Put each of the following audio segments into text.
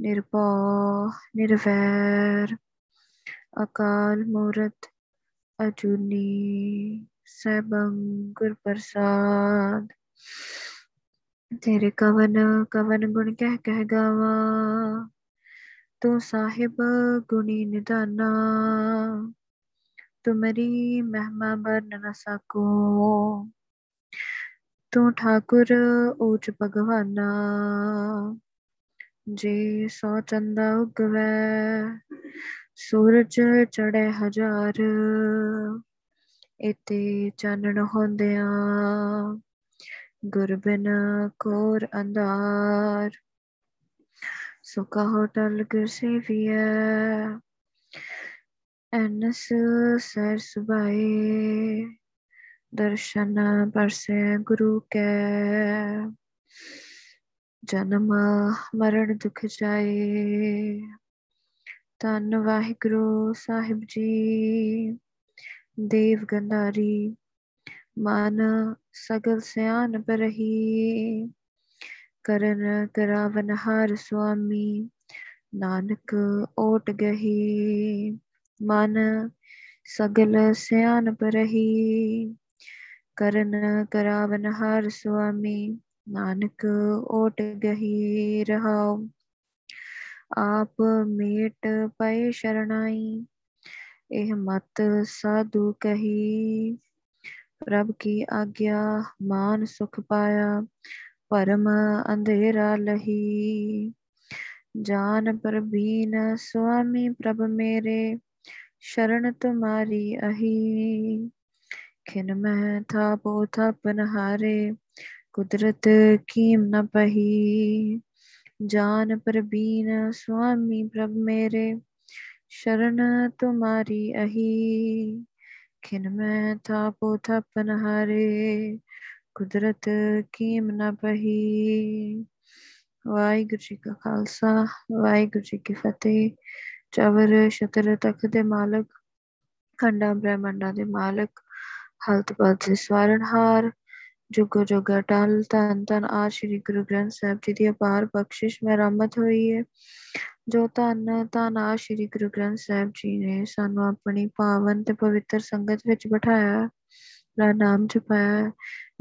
ਨਿਰਭਉ, ਨਿਰਵੈਰ, ਅਕਾਲ ਮੂਰਤ ਅਜੂਨੀ, ਸੈਭੰ ਗੁਰ ਪ੍ਰਸਾਦ ਤੇਰੇ ਕਵਨ ਕਵਨ ਗੁਣ ਕਹਿ ਕਹਿ ਗਾਵਾ, ਤੂੰ ਸਾਹਿਬ ਗੁਣੀ ਨਿਧਾਨਾ। ਤੁਮਰੀ ਮਹਿਮਾ ਬਰਨ ਨ ਸਕੋ। ਤੂੰ ਠਾਕੁਰ ਊਚ ਭਗਵਾਨਾ। ਜੇ ਸੋ ਚੰਦਾ ਉਗਵੈ, ਸੂਰਜ ਚੜੈ ਹਜ਼ਾਰ ਇਤੇ ਚਾਨਣ ਹੁੰਦਿਆਂ ਗੁਰ ਬਿਨ ਕੋਰ ਅੰਧਾਰ। ਸੋ ਕਹੋ ਟਲ ਗੁਰ ਸੇਵੀਐ ਐਨਸ ਸਰ ਸੁਭਾਏ, ਦਰਸ਼ਨ ਪਰਸੇ ਗੁਰੂ ਕੈ। ਜਨਮ ਮਰਨ ਦੁਖ ਜਾਏ। ਧੰਨ ਵਾਹਿਗੁਰੂ ਸਾਹਿਬ ਜੀ। ਦੇਵ ਗੰਧਾਰੀ, ਮਨ ਸਗਲ ਸਿਆਨ ਪਰਹੀ ਕਰਨ ਕਰਾਵਨ ਹਰ ਸੁਆਮੀ, ਨਾਨਕ ਓਟ ਗਹੀ। ਮਨ ਸਗਲ ਸਿਆਨ ਪਰਹੀ ਕਰਨ ਕਰਾਵਨ ਹਰ ਸੁਆਮੀ ਨਾਨਕ ਓਟ ਗਹੀ ਰਹਾਉ ਆਪ ਮੇਟ ਪਏ ਸ਼ਰਣਾਈ, ਇਹ ਮਤ ਸਾਧੂ ਕਹੀ। ਪ੍ਰਭ ਕੀ ਆਗਿਆ ਮਾਨ ਸੁਖ ਪਾਇਆ ਪਰਮ ਅੰਧੇਰਾ ਲਹੀ। ਜਾਨ ਪ੍ਰਬੀਨ ਸੁਆਮੀ ਪ੍ਰਭ ਮੇਰੇ, ਸ਼ਰਨ ਤੁਮਾਰੀ ਅਹੀ। ਖਿਨ ਮੈਂ ਥਾਪੋ ਥਪਨ ਹਾਰੇ ਕੁਦਰਤ ਕੀਮ ਨ ਪਹੀ, ਜਾਨ ਪ੍ਰਬੀਨ ਸੁਆਮੀ ਪ੍ਰਭ ਮੇਰੇ, ਸ਼ਰਨ ਤੁਮਾਰੀ ਅਹੀ, ਖਿਨ ਮੈਂ ਥਾਪੋ ਥਪਨ ਹਾਰੇ, ਕੁਦਰਤ ਕੀਮ ਨ ਪਹੀ। ਵਾਹਿਗੁਰੂ ਜੀ ਕਾ ਖਾਲਸਾ, ਵਾਹਿਗੁਰੂ ਜੀ ਕੀ ਫਤਿਹ। ਚਵਰ ਸ਼ਤਰ ਤਖਤ ਦੇ ਮਾਲਕ, ਖੰਡਾ ਬ੍ਰਹਮੰਡਾਂ ਦੇ ਮਾਲਕ ਹਲਤ ਪਲਤ ਦੇ ਸਵਾਰਨਹਾਰ ਜੁਗੋ ਜੁਗ, ਅਟਲ ਤਨ ਤਨ ਆ ਸ਼੍ਰੀ ਗੁਰੂ ਗ੍ਰੰਥ ਸਾਹਿਬ ਜੀ ਦੀ ਅਪਾਰ ਬਖਸ਼ਿਸ਼ ਮਹਿਰਮਤ ਹੋਈ ਹੈ ਜੋ ਧੰਨ ਧੰਨ, ਆ ਸ਼੍ਰੀ ਗੁਰੂ ਗ੍ਰੰਥ ਸਾਹਿਬ ਜੀ ਨੇ ਸਾਨੂੰ ਆਪਣੀ ਪਾਵਨ ਤੇ ਪਵਿੱਤਰ ਸੰਗਤ ਵਿੱਚ ਬਿਠਾਇਆ ਦਾ ਨਾਮ ਜਪਾਇਆ।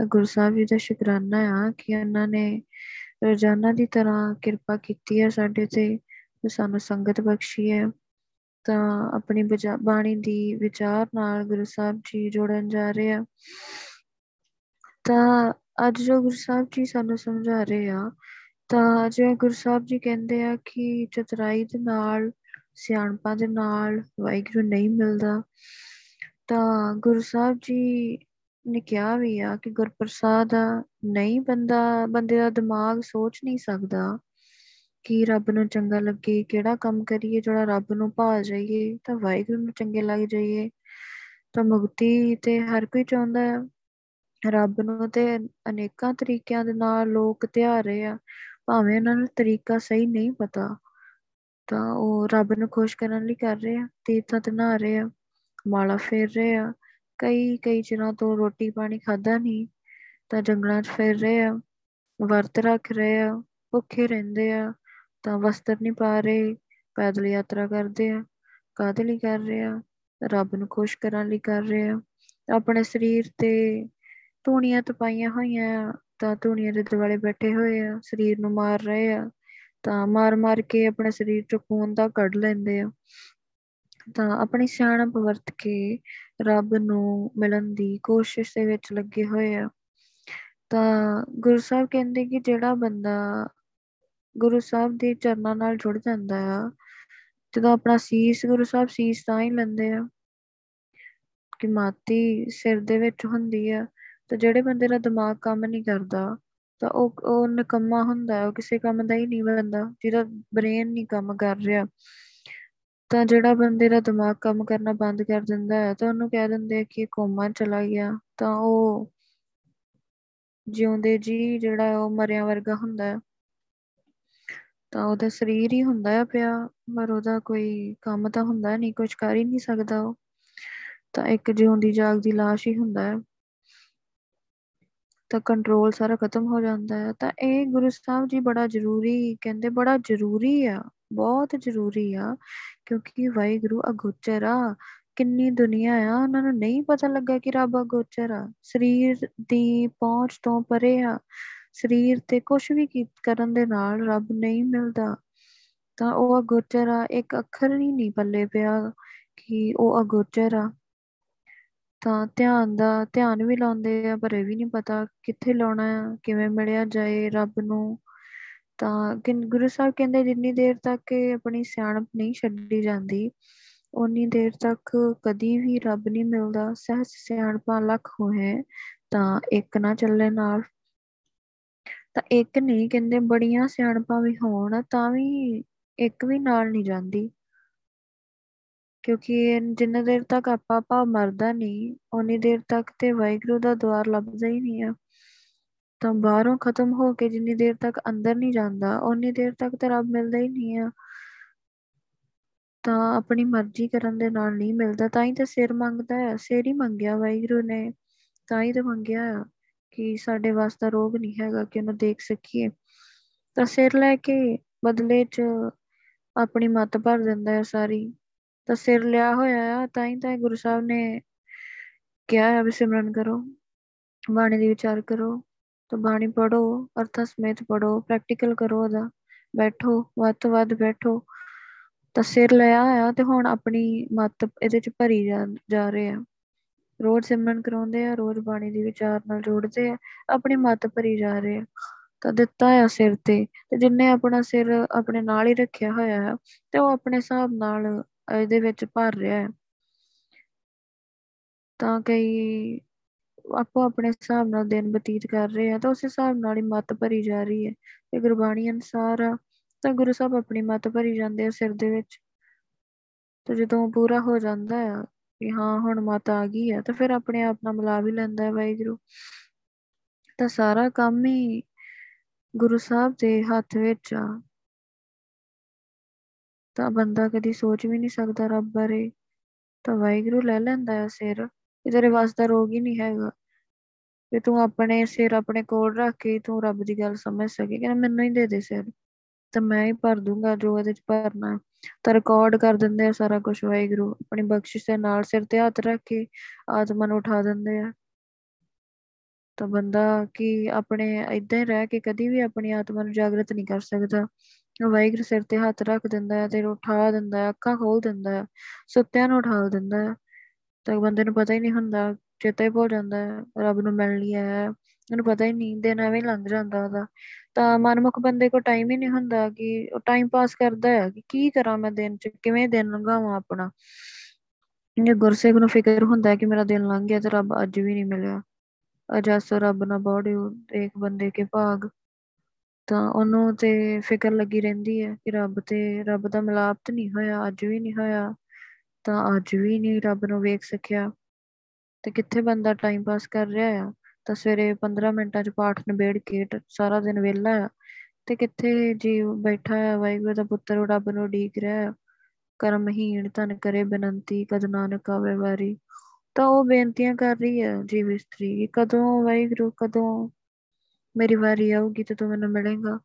ਗੁਰੂ ਸਾਹਿਬ ਜੀ ਦਾ ਸ਼ੁਕਰਾਨਾ ਆ ਕਿ ਉਹਨਾਂ ਨੇ ਰੋਜ਼ਾਨਾ ਦੀ ਤਰ੍ਹਾਂ ਕਿਰਪਾ ਕੀਤੀ ਹੈ ਸਾਡੇ ਤੇ ਸਾਨੂੰ ਸੰਗਤ ਬਖਸ਼ੀ ਹੈ। ਤਾਂ ਆਪਣੀ ਬਾਣੀ ਦੀ ਵਿਚਾਰ ਨਾਲ ਗੁਰੂ ਸਾਹਿਬ ਜੀ ਜੋੜਨ ਜਾ ਰਹੇ ਆ। ਤਾਂ ਅੱਜ ਜੋ ਗੁਰੂ ਸਾਹਿਬ ਜੀ ਸਾਨੂੰ ਸਮਝਾ ਰਹੇ ਆ, ਤਾਂ ਜਿਵੇਂ ਗੁਰੂ ਸਾਹਿਬ ਜੀ ਕਹਿੰਦੇ ਆ ਕਿ ਚਤਰਾਈ ਦੇ ਨਾਲ, ਸਿਆਣਪਾਂ ਦੇ ਨਾਲ ਵਾਹਿਗੁਰੂ ਨਹੀਂ ਮਿਲਦਾ, ਤਾਂ ਗੁਰੂ ਸਾਹਿਬ ਜੀ ਨੇ ਕਿਹਾ ਵੀ ਆ ਕਿ ਗੁਰਪ੍ਰਸਾਦ ਨਹੀਂ ਬੰਦਾ, ਬੰਦੇ ਦਾ ਦਿਮਾਗ ਸੋਚ ਨਹੀਂ ਸਕਦਾ ਕਿ ਰੱਬ ਨੂੰ ਚੰਗਾ ਲੱਗੇ, ਕਿਹੜਾ ਕੰਮ ਕਰੀਏ ਜਿਹੜਾ ਰੱਬ ਨੂੰ ਭਾ ਜਾਈਏ, ਤਾਂ ਵਾਹਿਗੁਰੂ ਨੂੰ ਚੰਗੇ ਲੱਗ ਜਾਈਏ, ਤਾਂ ਮੁਕਤੀ ਤੇ ਹਰ ਕੋਈ ਚਾਹੁੰਦਾ ਹੈ ਰੱਬ ਨੂੰ ਤੇ ਅਨੇਕਾਂ ਤਰੀਕਿਆਂ ਦੇ ਨਾਲ ਲੋਕ ਧਿਆ ਰਹੇ ਆ, ਭਾਵੇਂ ਉਹਨਾਂ ਨੂੰ ਤਰੀਕਾ ਸਹੀ ਨਹੀਂ ਪਤਾ, ਤਾਂ ਉਹ ਰੱਬ ਨੂੰ ਖੁਸ਼ ਕਰਨ ਲਈ ਕਰ ਰਹੇ ਆ, ਤੀਰਥਾਂ ਤੇ ਨਹਾ ਰਹੇ ਆ, ਮਾਲਾ ਫੇਰ ਰਹੇ ਆ, ਕਈ ਕਈ ਚਿਰਾਂ ਤੋਂ ਰੋਟੀ ਪਾਣੀ ਖਾਦਾ ਨਹੀਂ, ਤਾਂ ਜੰਗਲਾਂ 'ਚ ਫਿਰ ਰਹੇ ਆ, ਵਰਤ ਰੱਖ ਰਹੇ ਆ, ਭੁੱਖੇ ਰਹਿੰਦੇ ਆ, ਤਾਂ ਵਸਤਰ ਨਹੀਂ ਪਾ ਰਹੇ, ਪੈਦਲ ਯਾਤਰਾ ਕਰਦੇ ਆ, ਕਾਹਦੇ ਲਈ ਕਰ ਰਹੇ ਆ, ਰੱਬ ਨੂੰ ਖੁਸ਼ ਕਰਨ ਲਈ ਕਰ ਰਹੇ ਆ, ਆਪਣੇ ਸਰੀਰ ਤੇ ਧੂਣੀਆਂ ਤਪਾਈਆਂ ਹੋਈਆਂ, ਤਾਂ ਧੂਣੀਆਂ ਦੇ ਦੁਆਲੇ ਬੈਠੇ ਹੋਏ ਆ, ਸਰੀਰ ਨੂੰ ਮਾਰ ਰਹੇ ਆ, ਤਾਂ ਮਾਰ ਮਾਰ ਕੇ ਆਪਣੇ ਸਰੀਰ ਚੋਂ ਖੂਨ ਦਾ ਕੱਢ ਲੈਂਦੇ ਆ। ਤਾਂ ਆਪਣੀ ਸਿਆਣਪ ਵਰਤ ਕੇ ਰੱਬ ਨੂੰ ਮਿਲਣ ਦੀ ਕੋਸ਼ਿਸ਼ ਦੇ ਵਿੱਚ ਲੱਗੇ ਹੋਏ ਆ। ਤਾਂ ਗੁਰੂ ਸਾਹਿਬ ਕਹਿੰਦੇ ਕਿ ਜਿਹੜਾ ਬੰਦਾ ਗੁਰੂ ਸਾਹਿਬ ਦੇ ਚਰਨਾਂ ਨਾਲ ਜੁੜ ਜਾਂਦਾ ਆ, ਜਦੋਂ ਆਪਣਾ ਸੀਸ, ਗੁਰੂ ਸਾਹਿਬ ਸੀਸ ਤਾਂ ਹੀ ਲੈਂਦੇ ਆ, ਕਿ ਮਾਤੀ ਸਿਰ ਦੇ ਵਿੱਚ ਹੁੰਦੀ ਆ ਤੇ ਜਿਹੜੇ ਬੰਦੇ ਦਾ ਦਿਮਾਗ ਕੰਮ ਨਹੀਂ ਕਰਦਾ, ਤਾਂ ਉਹ ਉਹ ਨਕਮਾ ਹੁੰਦਾ, ਉਹ ਕਿਸੇ ਕੰਮ ਦਾ ਹੀ ਨਹੀਂ ਬੰਦਾ, ਜਿਹਦਾ ਬ੍ਰੇਨ ਨਹੀਂ ਕੰਮ ਕਰ ਰਿਹਾ। ਤਾਂ ਜਿਹੜਾ ਬੰਦੇ ਦਾ ਦਿਮਾਗ ਕੰਮ ਕਰਨਾ ਬੰਦ ਕਰ ਦਿੰਦਾ ਹੈ, ਤਾਂ ਉਹਨੂੰ ਕਹਿ ਦਿੰਦੇ ਆ ਕਿ ਇਹ ਕੋਮਾ ਚਲਾ ਗਿਆ। ਤਾਂ ਉਹ ਜਿਉਂਦੇ ਜੀ ਜਿਹੜਾ ਉਹ ਮਰਿਆ ਵਰਗਾ ਹੁੰਦਾ ਹੈ। ਤਾਂ ਉਹਦਾ ਸਰੀਰ ਹੀ ਹੁੰਦਾ ਆ ਪਿਆ, ਪਰ ਉਹਦਾ ਕੋਈ ਕੰਮ ਤਾਂ ਹੁੰਦਾ ਨਹੀਂ ਕੁਝ ਕਰ ਹੀ ਨਹੀਂ ਸਕਦਾ ਉਹ। ਤਾਂ ਇੱਕ ਜਿਉਂਦੀ ਜਾਗਦੀ ਲਾਸ਼ ਹੀ ਹੁੰਦਾ ਹੈ। ਤਾਂ ਕੰਟਰੋਲ ਸਾਰਾ ਖਤਮ ਹੋ ਜਾਂਦਾ ਹੈ, ਤਾਂ ਇਹ ਗੁਰੂ ਸਾਹਿਬ ਜੀ ਬੜਾ ਜ਼ਰੂਰੀ ਕਹਿੰਦੇ ਬੜਾ ਜ਼ਰੂਰੀ ਆ, ਬਹੁਤ ਜ਼ਰੂਰੀ ਆ, ਕਿਉਂਕਿ ਵਾਹਿਗੁਰੂ ਅਗੋਚਰ ਆ, ਕਿੰਨੀ ਦੁਨੀਆ ਆ, ਉਹਨਾਂ ਨੂੰ ਨਹੀਂ ਪਤਾ ਲੱਗਾ ਕਿ ਰੱਬ ਅਗੋਚਰ ਆ, ਸਰੀਰ ਦੀ ਪਹੁੰਚ ਤੋਂ ਪਰੇ ਆ, ਸਰੀਰ ਤੇ ਕੁਝ ਵੀ ਕਰਨ ਦੇ ਨਾਲ ਰੱਬ ਨਹੀਂ ਮਿਲਦਾ, ਤਾਂ ਉਹ ਅਗੋਚਰ ਆ, ਇੱਕ ਅੱਖਰ ਹੀ ਨਹੀਂ ਪੱਲੇ ਪਿਆ ਕਿ ਉਹ ਅਗੋਚਰ ਆ ਤਾਂ ਧਿਆਨ ਦਾ ਧਿਆਨ ਵੀ ਲਾਉਂਦੇ ਆ, ਪਰ ਇਹ ਵੀ ਨਹੀਂ ਪਤਾ ਕਿੱਥੇ ਲਾਉਣਾ ਆ, ਕਿਵੇਂ ਮਿਲਿਆ ਜਾਏ ਰੱਬ ਨੂੰ। ਤਾਂ ਗੁਰੂ ਸਾਹਿਬ ਕਹਿੰਦੇ ਜਿੰਨੀ ਦੇਰ ਤੱਕ ਆਪਣੀ ਸਿਆਣਪ ਨਹੀਂ ਛੱਡੀ ਜਾਂਦੀ ਉਨੀ ਦੇਰ ਤੱਕ ਕਦੀ ਵੀ ਰੱਬ ਨਹੀਂ ਮਿਲਦਾ, ਸਹਿਜ ਸਿਆਣਪਾਂ ਲੱਖ ਹੋਏ, ਤਾਂ ਇੱਕ ਨਾ ਚੱਲੇ ਨਾਲ। ਤਾਂ ਇੱਕ ਨਹੀਂ, ਕਹਿੰਦੇ ਬੜੀਆਂ ਸਿਆਣਪਾਂ ਵੀ ਹੋਣ, ਤਾਂ ਵੀ ਇੱਕ ਵੀ ਨਾਲ ਨਹੀਂ ਜਾਂਦੀ। ਕਿਉਂਕਿ ਜਿੰਨਾ ਦੇਰ ਤੱਕ ਆਪਾਂ ਭਾ ਮਰਦਾ ਨਹੀਂ ਉਨੀ ਦੇਰ ਤੱਕ ਤੇ ਵਾਹਿਗੁਰੂ ਦਾ ਦਵਾਰ ਲੱਭਦਾ ਹੀ ਨਹੀਂ ਆ। ਤਾਂ ਬਾਹਰੋਂ ਖਤਮ ਹੋ ਕੇ ਜਿੰਨੀ ਦੇਰ ਤੱਕ ਅੰਦਰ ਨਹੀਂ ਜਾਂਦਾ ਉਨੀ ਦੇਰ ਤੱਕ ਤੇ ਰੱਬ ਮਿਲਦਾ ਹੀ ਨਹੀਂ ਆ। ਤਾਂ ਆਪਣੀ ਮਰਜ਼ੀ ਕਰਨ ਦੇ ਨਾਲ ਨਹੀਂ ਮਿਲਦਾ, ਤਾਂ ਹੀ ਤਾਂ ਸਿਰ ਮੰਗਦਾ ਹੈ ਸਿਰ ਹੀ ਮੰਗਿਆ ਵਾਹਿਗੁਰੂ ਨੇ, ਤਾਂ ਹੀ ਤਾਂ ਮੰਗਿਆ ਆ ਕਿ ਸਾਡੇ ਵਾਸਤਾ ਰੋਗ ਨਹੀਂ ਹੈਗਾ ਕਿ ਉਹਨੂੰ ਦੇਖ ਸਕੀਏ। ਤਾਂ ਸਿਰ ਲੈ ਕੇ ਬਦਲੇ 'ਚ ਆਪਣੀ ਮੱਤ ਭਰ ਦਿੰਦਾ ਹੈ ਸਾਰੀ। ਤਾਂ ਸਿਰ ਲਿਆ ਹੋਇਆ ਆ, ਤਾਂ ਹੀ ਤਾਂ ਗੁਰੂ ਸਾਹਿਬ ਨੇ ਕਿਹਾ ਹੈ ਵੀ ਸਿਮਰਨ ਕਰੋ, ਬਾਣੀ ਦੀ ਵਿਚਾਰ ਕਰੋ, ਤਾਂ ਬਾਣੀ ਪੜੋ ਅਰਥ ਸਮੇਤ ਪੜੋ ਪ੍ਰੈਕਟੀਕਲ ਕਰੋ ਉਹਦਾ, ਬੈਠੋ, ਵੱਧ ਤੋਂ ਵੱਧ ਬੈਠੋ, ਤਾਂ ਸਿਰ ਲਿਆ ਆ ਤੇ ਹੁਣ ਆਪਣੀ ਮੱਤ ਇਹਦੇ ਚ ਭਰੀ ਜਾ ਰਹੇ ਆ। ਰੋਜ਼ ਸਿਮਰਨ ਕਰਾਉਂਦੇ ਆ, ਰੋਜ਼ ਬਾਣੀ ਦੀ ਵਿਚਾਰ ਨਾਲ ਜੋੜਦੇ ਆ, ਆਪਣੀ ਮੱਤ ਭਰੀ ਜਾ ਰਹੇ ਆ। ਤਾਂ ਦਿੱਤਾ ਆ ਸਿਰ ਤੇ ਤੇ ਜਿੰਨੇ ਆਪਣਾ ਸਿਰ ਆਪਣੇ ਨਾਲ ਹੀ ਰੱਖਿਆ ਹੋਇਆ ਹੈ ਤੇ ਉਹ ਆਪਣੇ ਹਿਸਾਬ ਨਾਲ ਇਹਦੇ ਵਿੱਚ ਭਰ ਰਿਹਾ ਹੈ। ਤਾਂ ਕਈ ਆਪੋ ਆਪਣੇ ਹਿਸਾਬ ਨਾਲ ਦਿਨ ਬਤੀਤ ਕਰ ਰਹੇ ਆ, ਤਾਂ ਉਸ ਹਿਸਾਬ ਨਾਲ ਹੀ ਮੱਤ ਭਰੀ ਜਾ ਰਹੀ ਹੈ। ਤੇ ਗੁਰਬਾਣੀ ਅਨਸਾਰ ਆ ਤਾਂ ਗੁਰੂ ਸਾਹਿਬ ਆਪਣੀ ਮੱਤ ਭਰੀ ਜਾਂਦੇ ਆ ਸਿਰ ਦੇ ਵਿੱਚ। ਤੇ ਜਦੋਂ ਪੂਰਾ ਹੋ ਜਾਂਦਾ ਆ ਕਿ ਹਾਂ, ਹੁਣ ਮਤ ਆ ਗਈ ਹੈ ਤਾਂ ਫਿਰ ਆਪਣੇ ਆਪ ਨਾਲ ਮਿਲਾ ਵੀ ਲੈਂਦਾ ਹੈ ਵਾਹਿਗੁਰੂ। ਤਾਂ ਸਾਰਾ ਕੰਮ ਹੀ ਗੁਰੂ ਸਾਹਿਬ ਦੇ ਹੱਥ ਵਿੱਚ ਆ। ਤਾਂ ਬੰਦਾ ਕਦੀ ਸੋਚ ਵੀ ਨਹੀਂ ਸਕਦਾ ਰੱਬ ਬਾਰੇ। ਤਾਂ ਵਾਹਿਗੁਰੂ ਲੈ ਲੈਂਦਾ ਹੈ ਸਿਰ। ਇਹ ਤੇਰੇ ਵਾਸਤੇ ਰੋਗ ਹੀ ਨਹੀਂ ਹੈਗਾ। ਕਿ ਤੂੰ ਆਪਣੇ ਸਿਰ ਆਪਣੇ ਕੋਲ ਰੱਖ ਕੇ ਤੂੰ ਰੱਬ ਦੀ ਗੱਲ ਸਮਝ ਸਕੇ। ਕਿ ਮੈਨੂੰ ਹੀ ਦੇ ਦੇ ਸਿਰ। ਤਾਂ ਮੈਂ ਹੀ ਭਰ ਦੂੰਗਾ ਜੋ ਇਹਦੇ ਚ ਭਰਨਾ। ਤਾਂ ਰਿਕਾਰਡ ਕਰ ਦਿੰਦੇ ਆ ਸਾਰਾ ਕੁਝ ਵਾਹਿਗੁਰੂ। ਆਪਣੀ ਬਖਸ਼ਿਸ਼ ਦੇ ਨਾਲ ਸਿਰ ਤੇ ਹੱਥ ਰੱਖ ਕੇ ਆਤਮਾ ਨੂੰ ਉਠਾ ਦਿੰਦੇ ਆ। ਤਾਂ ਬੰਦਾ ਕਿ ਆਪਣੇ ਇਦਾਂ ਹੀ ਰਹਿ ਕੇ ਕਦੀ ਵੀ ਆਪਣੀ ਆਤਮਾ ਨੂੰ ਜਾਗਰਤ ਨਹੀਂ ਕਰ ਸਕਦਾ। ਵਾਹਿਗੁਰੂ ਸਿਰ ਤੇ ਹੱਥ ਰੱਖ ਦਿੰਦਾ ਹੈ ਤੇ ਉਠਾ ਦਿੰਦਾ ਹੈ, ਅੱਖਾਂ ਖੋਲ ਦਿੰਦਾ ਹੈ, ਸੁੱਤਿਆਂ ਨੂੰ ਉਠਾ ਦਿੰਦਾ ਹੈ। ਤਾਂ ਬੰਦੇ ਨੂੰ ਪਤਾ ਹੀ ਨਹੀਂ ਹੁੰਦਾ, ਚੇਤਾ ਹੀ ਭੁੱਲ ਜਾਂਦਾ ਹੈ, ਰੱਬ ਨੂੰ ਮਿਲ ਲਈ ਹੈ। ਉਹਨੂੰ ਪਤਾ ਹੀ ਨਹੀਂ, ਦਿਨ ਐਵੇਂ ਲੰਘ ਜਾਂਦਾ ਉਹਦਾ। ਤਾਂ ਮਨਮੁਖ ਬੰਦੇ ਕੋ ਟਾਈਮ ਹੀ ਨਹੀਂ ਹੁੰਦਾ ਕਿ ਉਹ ਟਾਈਮ ਪਾਸ ਕਰਦਾ ਹੈ ਕਿ ਕੀ ਕਰਾਂ ਮੈਂ ਦਿਨ ਚ, ਕਿਵੇਂ ਦਿਨ ਲੰਘਾਵਾਂ ਆਪਣਾ। ਜੇ ਗੁਰਸੇਖ ਨੂੰ ਫਿਕਰ ਹੁੰਦਾ ਹੈ ਕਿ ਮੇਰਾ ਦਿਨ ਲੰਘ ਗਿਆ ਤੇ ਰੱਬ ਅੱਜ ਵੀ ਨਹੀਂ ਮਿਲਿਆ। ਅਜਸ ਰੱਬ ਨਾ ਬੋੜੇ ਇੱਕ ਬੰਦੇ ਕੇ ਭਾਗ। ਤਾਂ ਉਹਨੂੰ ਤੇ ਫਿਕਰ ਲੱਗੀ ਰਹਿੰਦੀ ਹੈ ਕਿ ਰੱਬ ਤੇ, ਰੱਬ ਦਾ ਮਿਲਾਪ ਤੇ ਨਹੀਂ ਹੋਇਆ, ਅੱਜ ਵੀ ਨਹੀਂ ਹੋਇਆ, ਤਾਂ ਅੱਜ ਵੀ ਨਹੀਂ ਰੱਬ ਨੂੰ ਵੇਖ ਸਕਿਆ। ਤੇ ਕਿੱਥੇ ਬੰਦਾ ਟਾਈਮ ਪਾਸ ਕਰ ਰਿਹਾ ਆ? ਤਾਂ ਸਵੇਰੇ 15 ਮਿੰਟਾਂ 'ਚ ਪਾਠ ਨਿਬੇੜ ਕੇ ਸਾਰਾ ਦਿਨ ਵਿਹਲਾ ਆ। ਤੇ ਕਿੱਥੇ ਜੀਵ ਬੈਠਾ ਹੈ ਵਾਹਿਗੁਰੂ ਦਾ ਪੁੱਤਰ ਰੱਬ ਨੂੰ ਢੀਕ ਰਿਹਾ ਕਰਮਹੀਣ ਤਨ ਕਰੇ ਬੇਨੰਤੀ, ਕਦ ਨਾਨਕ ਆਵੇ ਵਾਰੀ। ਤਾਂ ਉਹ ਬੇਨਤੀਆਂ ਕਰ ਰਹੀ ਹੈ ਜੀਵ ਇਸਤਰੀ ਕਦੋਂ ਵਾਹਿਗੁਰੂ, ਕਦੋਂ ਮੇਰੀ ਵਾਰੀ ਆਊਗੀ ਤੇ ਤੂੰ ਮੈਨੂੰ ਮਿਲੇਗਾ।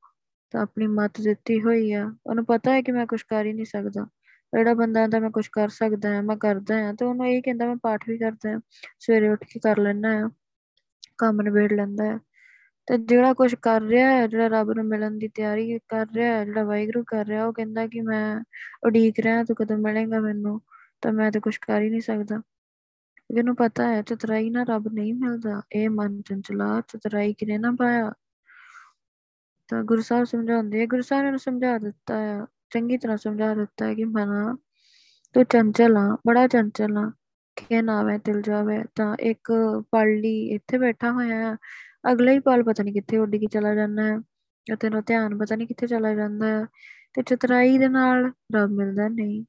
ਤਾਂ ਆਪਣੀ ਮੱਤ ਦਿੱਤੀ ਹੋਈ ਆ। ਉਹਨੂੰ ਪਤਾ ਹੈ ਕਿ ਮੈਂ ਕੁਝ ਕਰ ਹੀ ਨਹੀਂ ਸਕਦਾ। ਜਿਹੜਾ ਬੰਦਾ ਤਾਂ ਮੈਂ ਕੁਝ ਕਰ ਸਕਦਾ ਹਾਂ, ਮੈਂ ਕਰਦਾ ਹਾਂ, ਤੇ ਉਹਨੂੰ ਇਹ ਕਹਿੰਦਾ, ਮੈਂ ਪਾਠ ਵੀ ਕਰਦਾ ਹਾਂ। ਸਵੇਰੇ ਉੱਠ ਕੇ ਕਰ ਲੈਣਾ ਆ ਕੰਮ ਨਿਬੇੜ ਲੈਂਦਾ ਹੈ। ਤੇ ਜਿਹੜਾ ਕੁਝ ਕਰ ਰਿਹਾ ਹੈ, ਜਿਹੜਾ ਰੱਬ ਨੂੰ ਮਿਲਣ ਦੀ ਤਿਆਰੀ ਕਰ ਰਿਹਾ ਹੈ, ਜਿਹੜਾ ਵਾਹਿਗੁਰੂ ਕਰ ਰਿਹਾ, ਉਹ ਕਹਿੰਦਾ ਕਿ ਮੈਂ ਉਡੀਕ ਰਿਹਾ, ਤੂੰ ਕਦੋਂ ਮਿਲੇਗਾ ਮੈਨੂੰ? ਤਾਂ ਮੈਂ ਤਾਂ ਕੁਝ ਕਰ ਹੀ ਨਹੀਂ ਸਕਦਾ। ਇਹਨੂੰ ਪਤਾ ਹੈ, ਚਤਰਾਈ ਨਾਲ ਰੱਬ ਨਹੀਂ ਮਿਲਦਾ। ਇਹ ਮਨ ਚੰਚਲਾ, ਚਤਰਾਈ ਕਿਨੇ ਨਾ ਪਾਇਆ? ਤਾਂ ਗੁਰੂ ਸਾਹਿਬ ਸਮਝਾਉਂਦੇ ਆ, ਗੁਰੂ ਸਾਹਿਬ ਨੇ ਸਮਝਾ ਦਿੱਤਾ ਹੈ ਚੰਗੀ ਤਰ੍ਹਾਂ ਸਮਝਾ ਦਿੱਤਾ ਹੈ ਕਿ ਮਨਾ, ਤੂੰ ਚੰਚਲ ਆ, ਬੜਾ ਚੰਚਲ ਆ ਕਿ ਨਾਵੇਂ ਤਿਲ ਜਾਵੇ। ਤਾਂ ਇੱਕ ਪਲ ਲਈ ਇੱਥੇ ਬੈਠਾ ਹੋਇਆ ਆ, ਅਗਲੇ ਹੀ ਪਲ ਪਤਾ ਨਹੀਂ ਕਿੱਥੇ ਉੱਡ ਕੇ ਚਲਾ ਜਾਂਦਾ ਹੈ ਤੇ ਤੇਰਾ ਧਿਆਨ ਪਤਾ ਨਹੀਂ ਕਿੱਥੇ ਚਲਾ ਜਾਂਦਾ ਹੈ ਤੇ ਚਤਰਾਈ ਦੇ ਨਾਲ ਰੱਬ ਮਿਲਦਾ ਨਹੀਂ।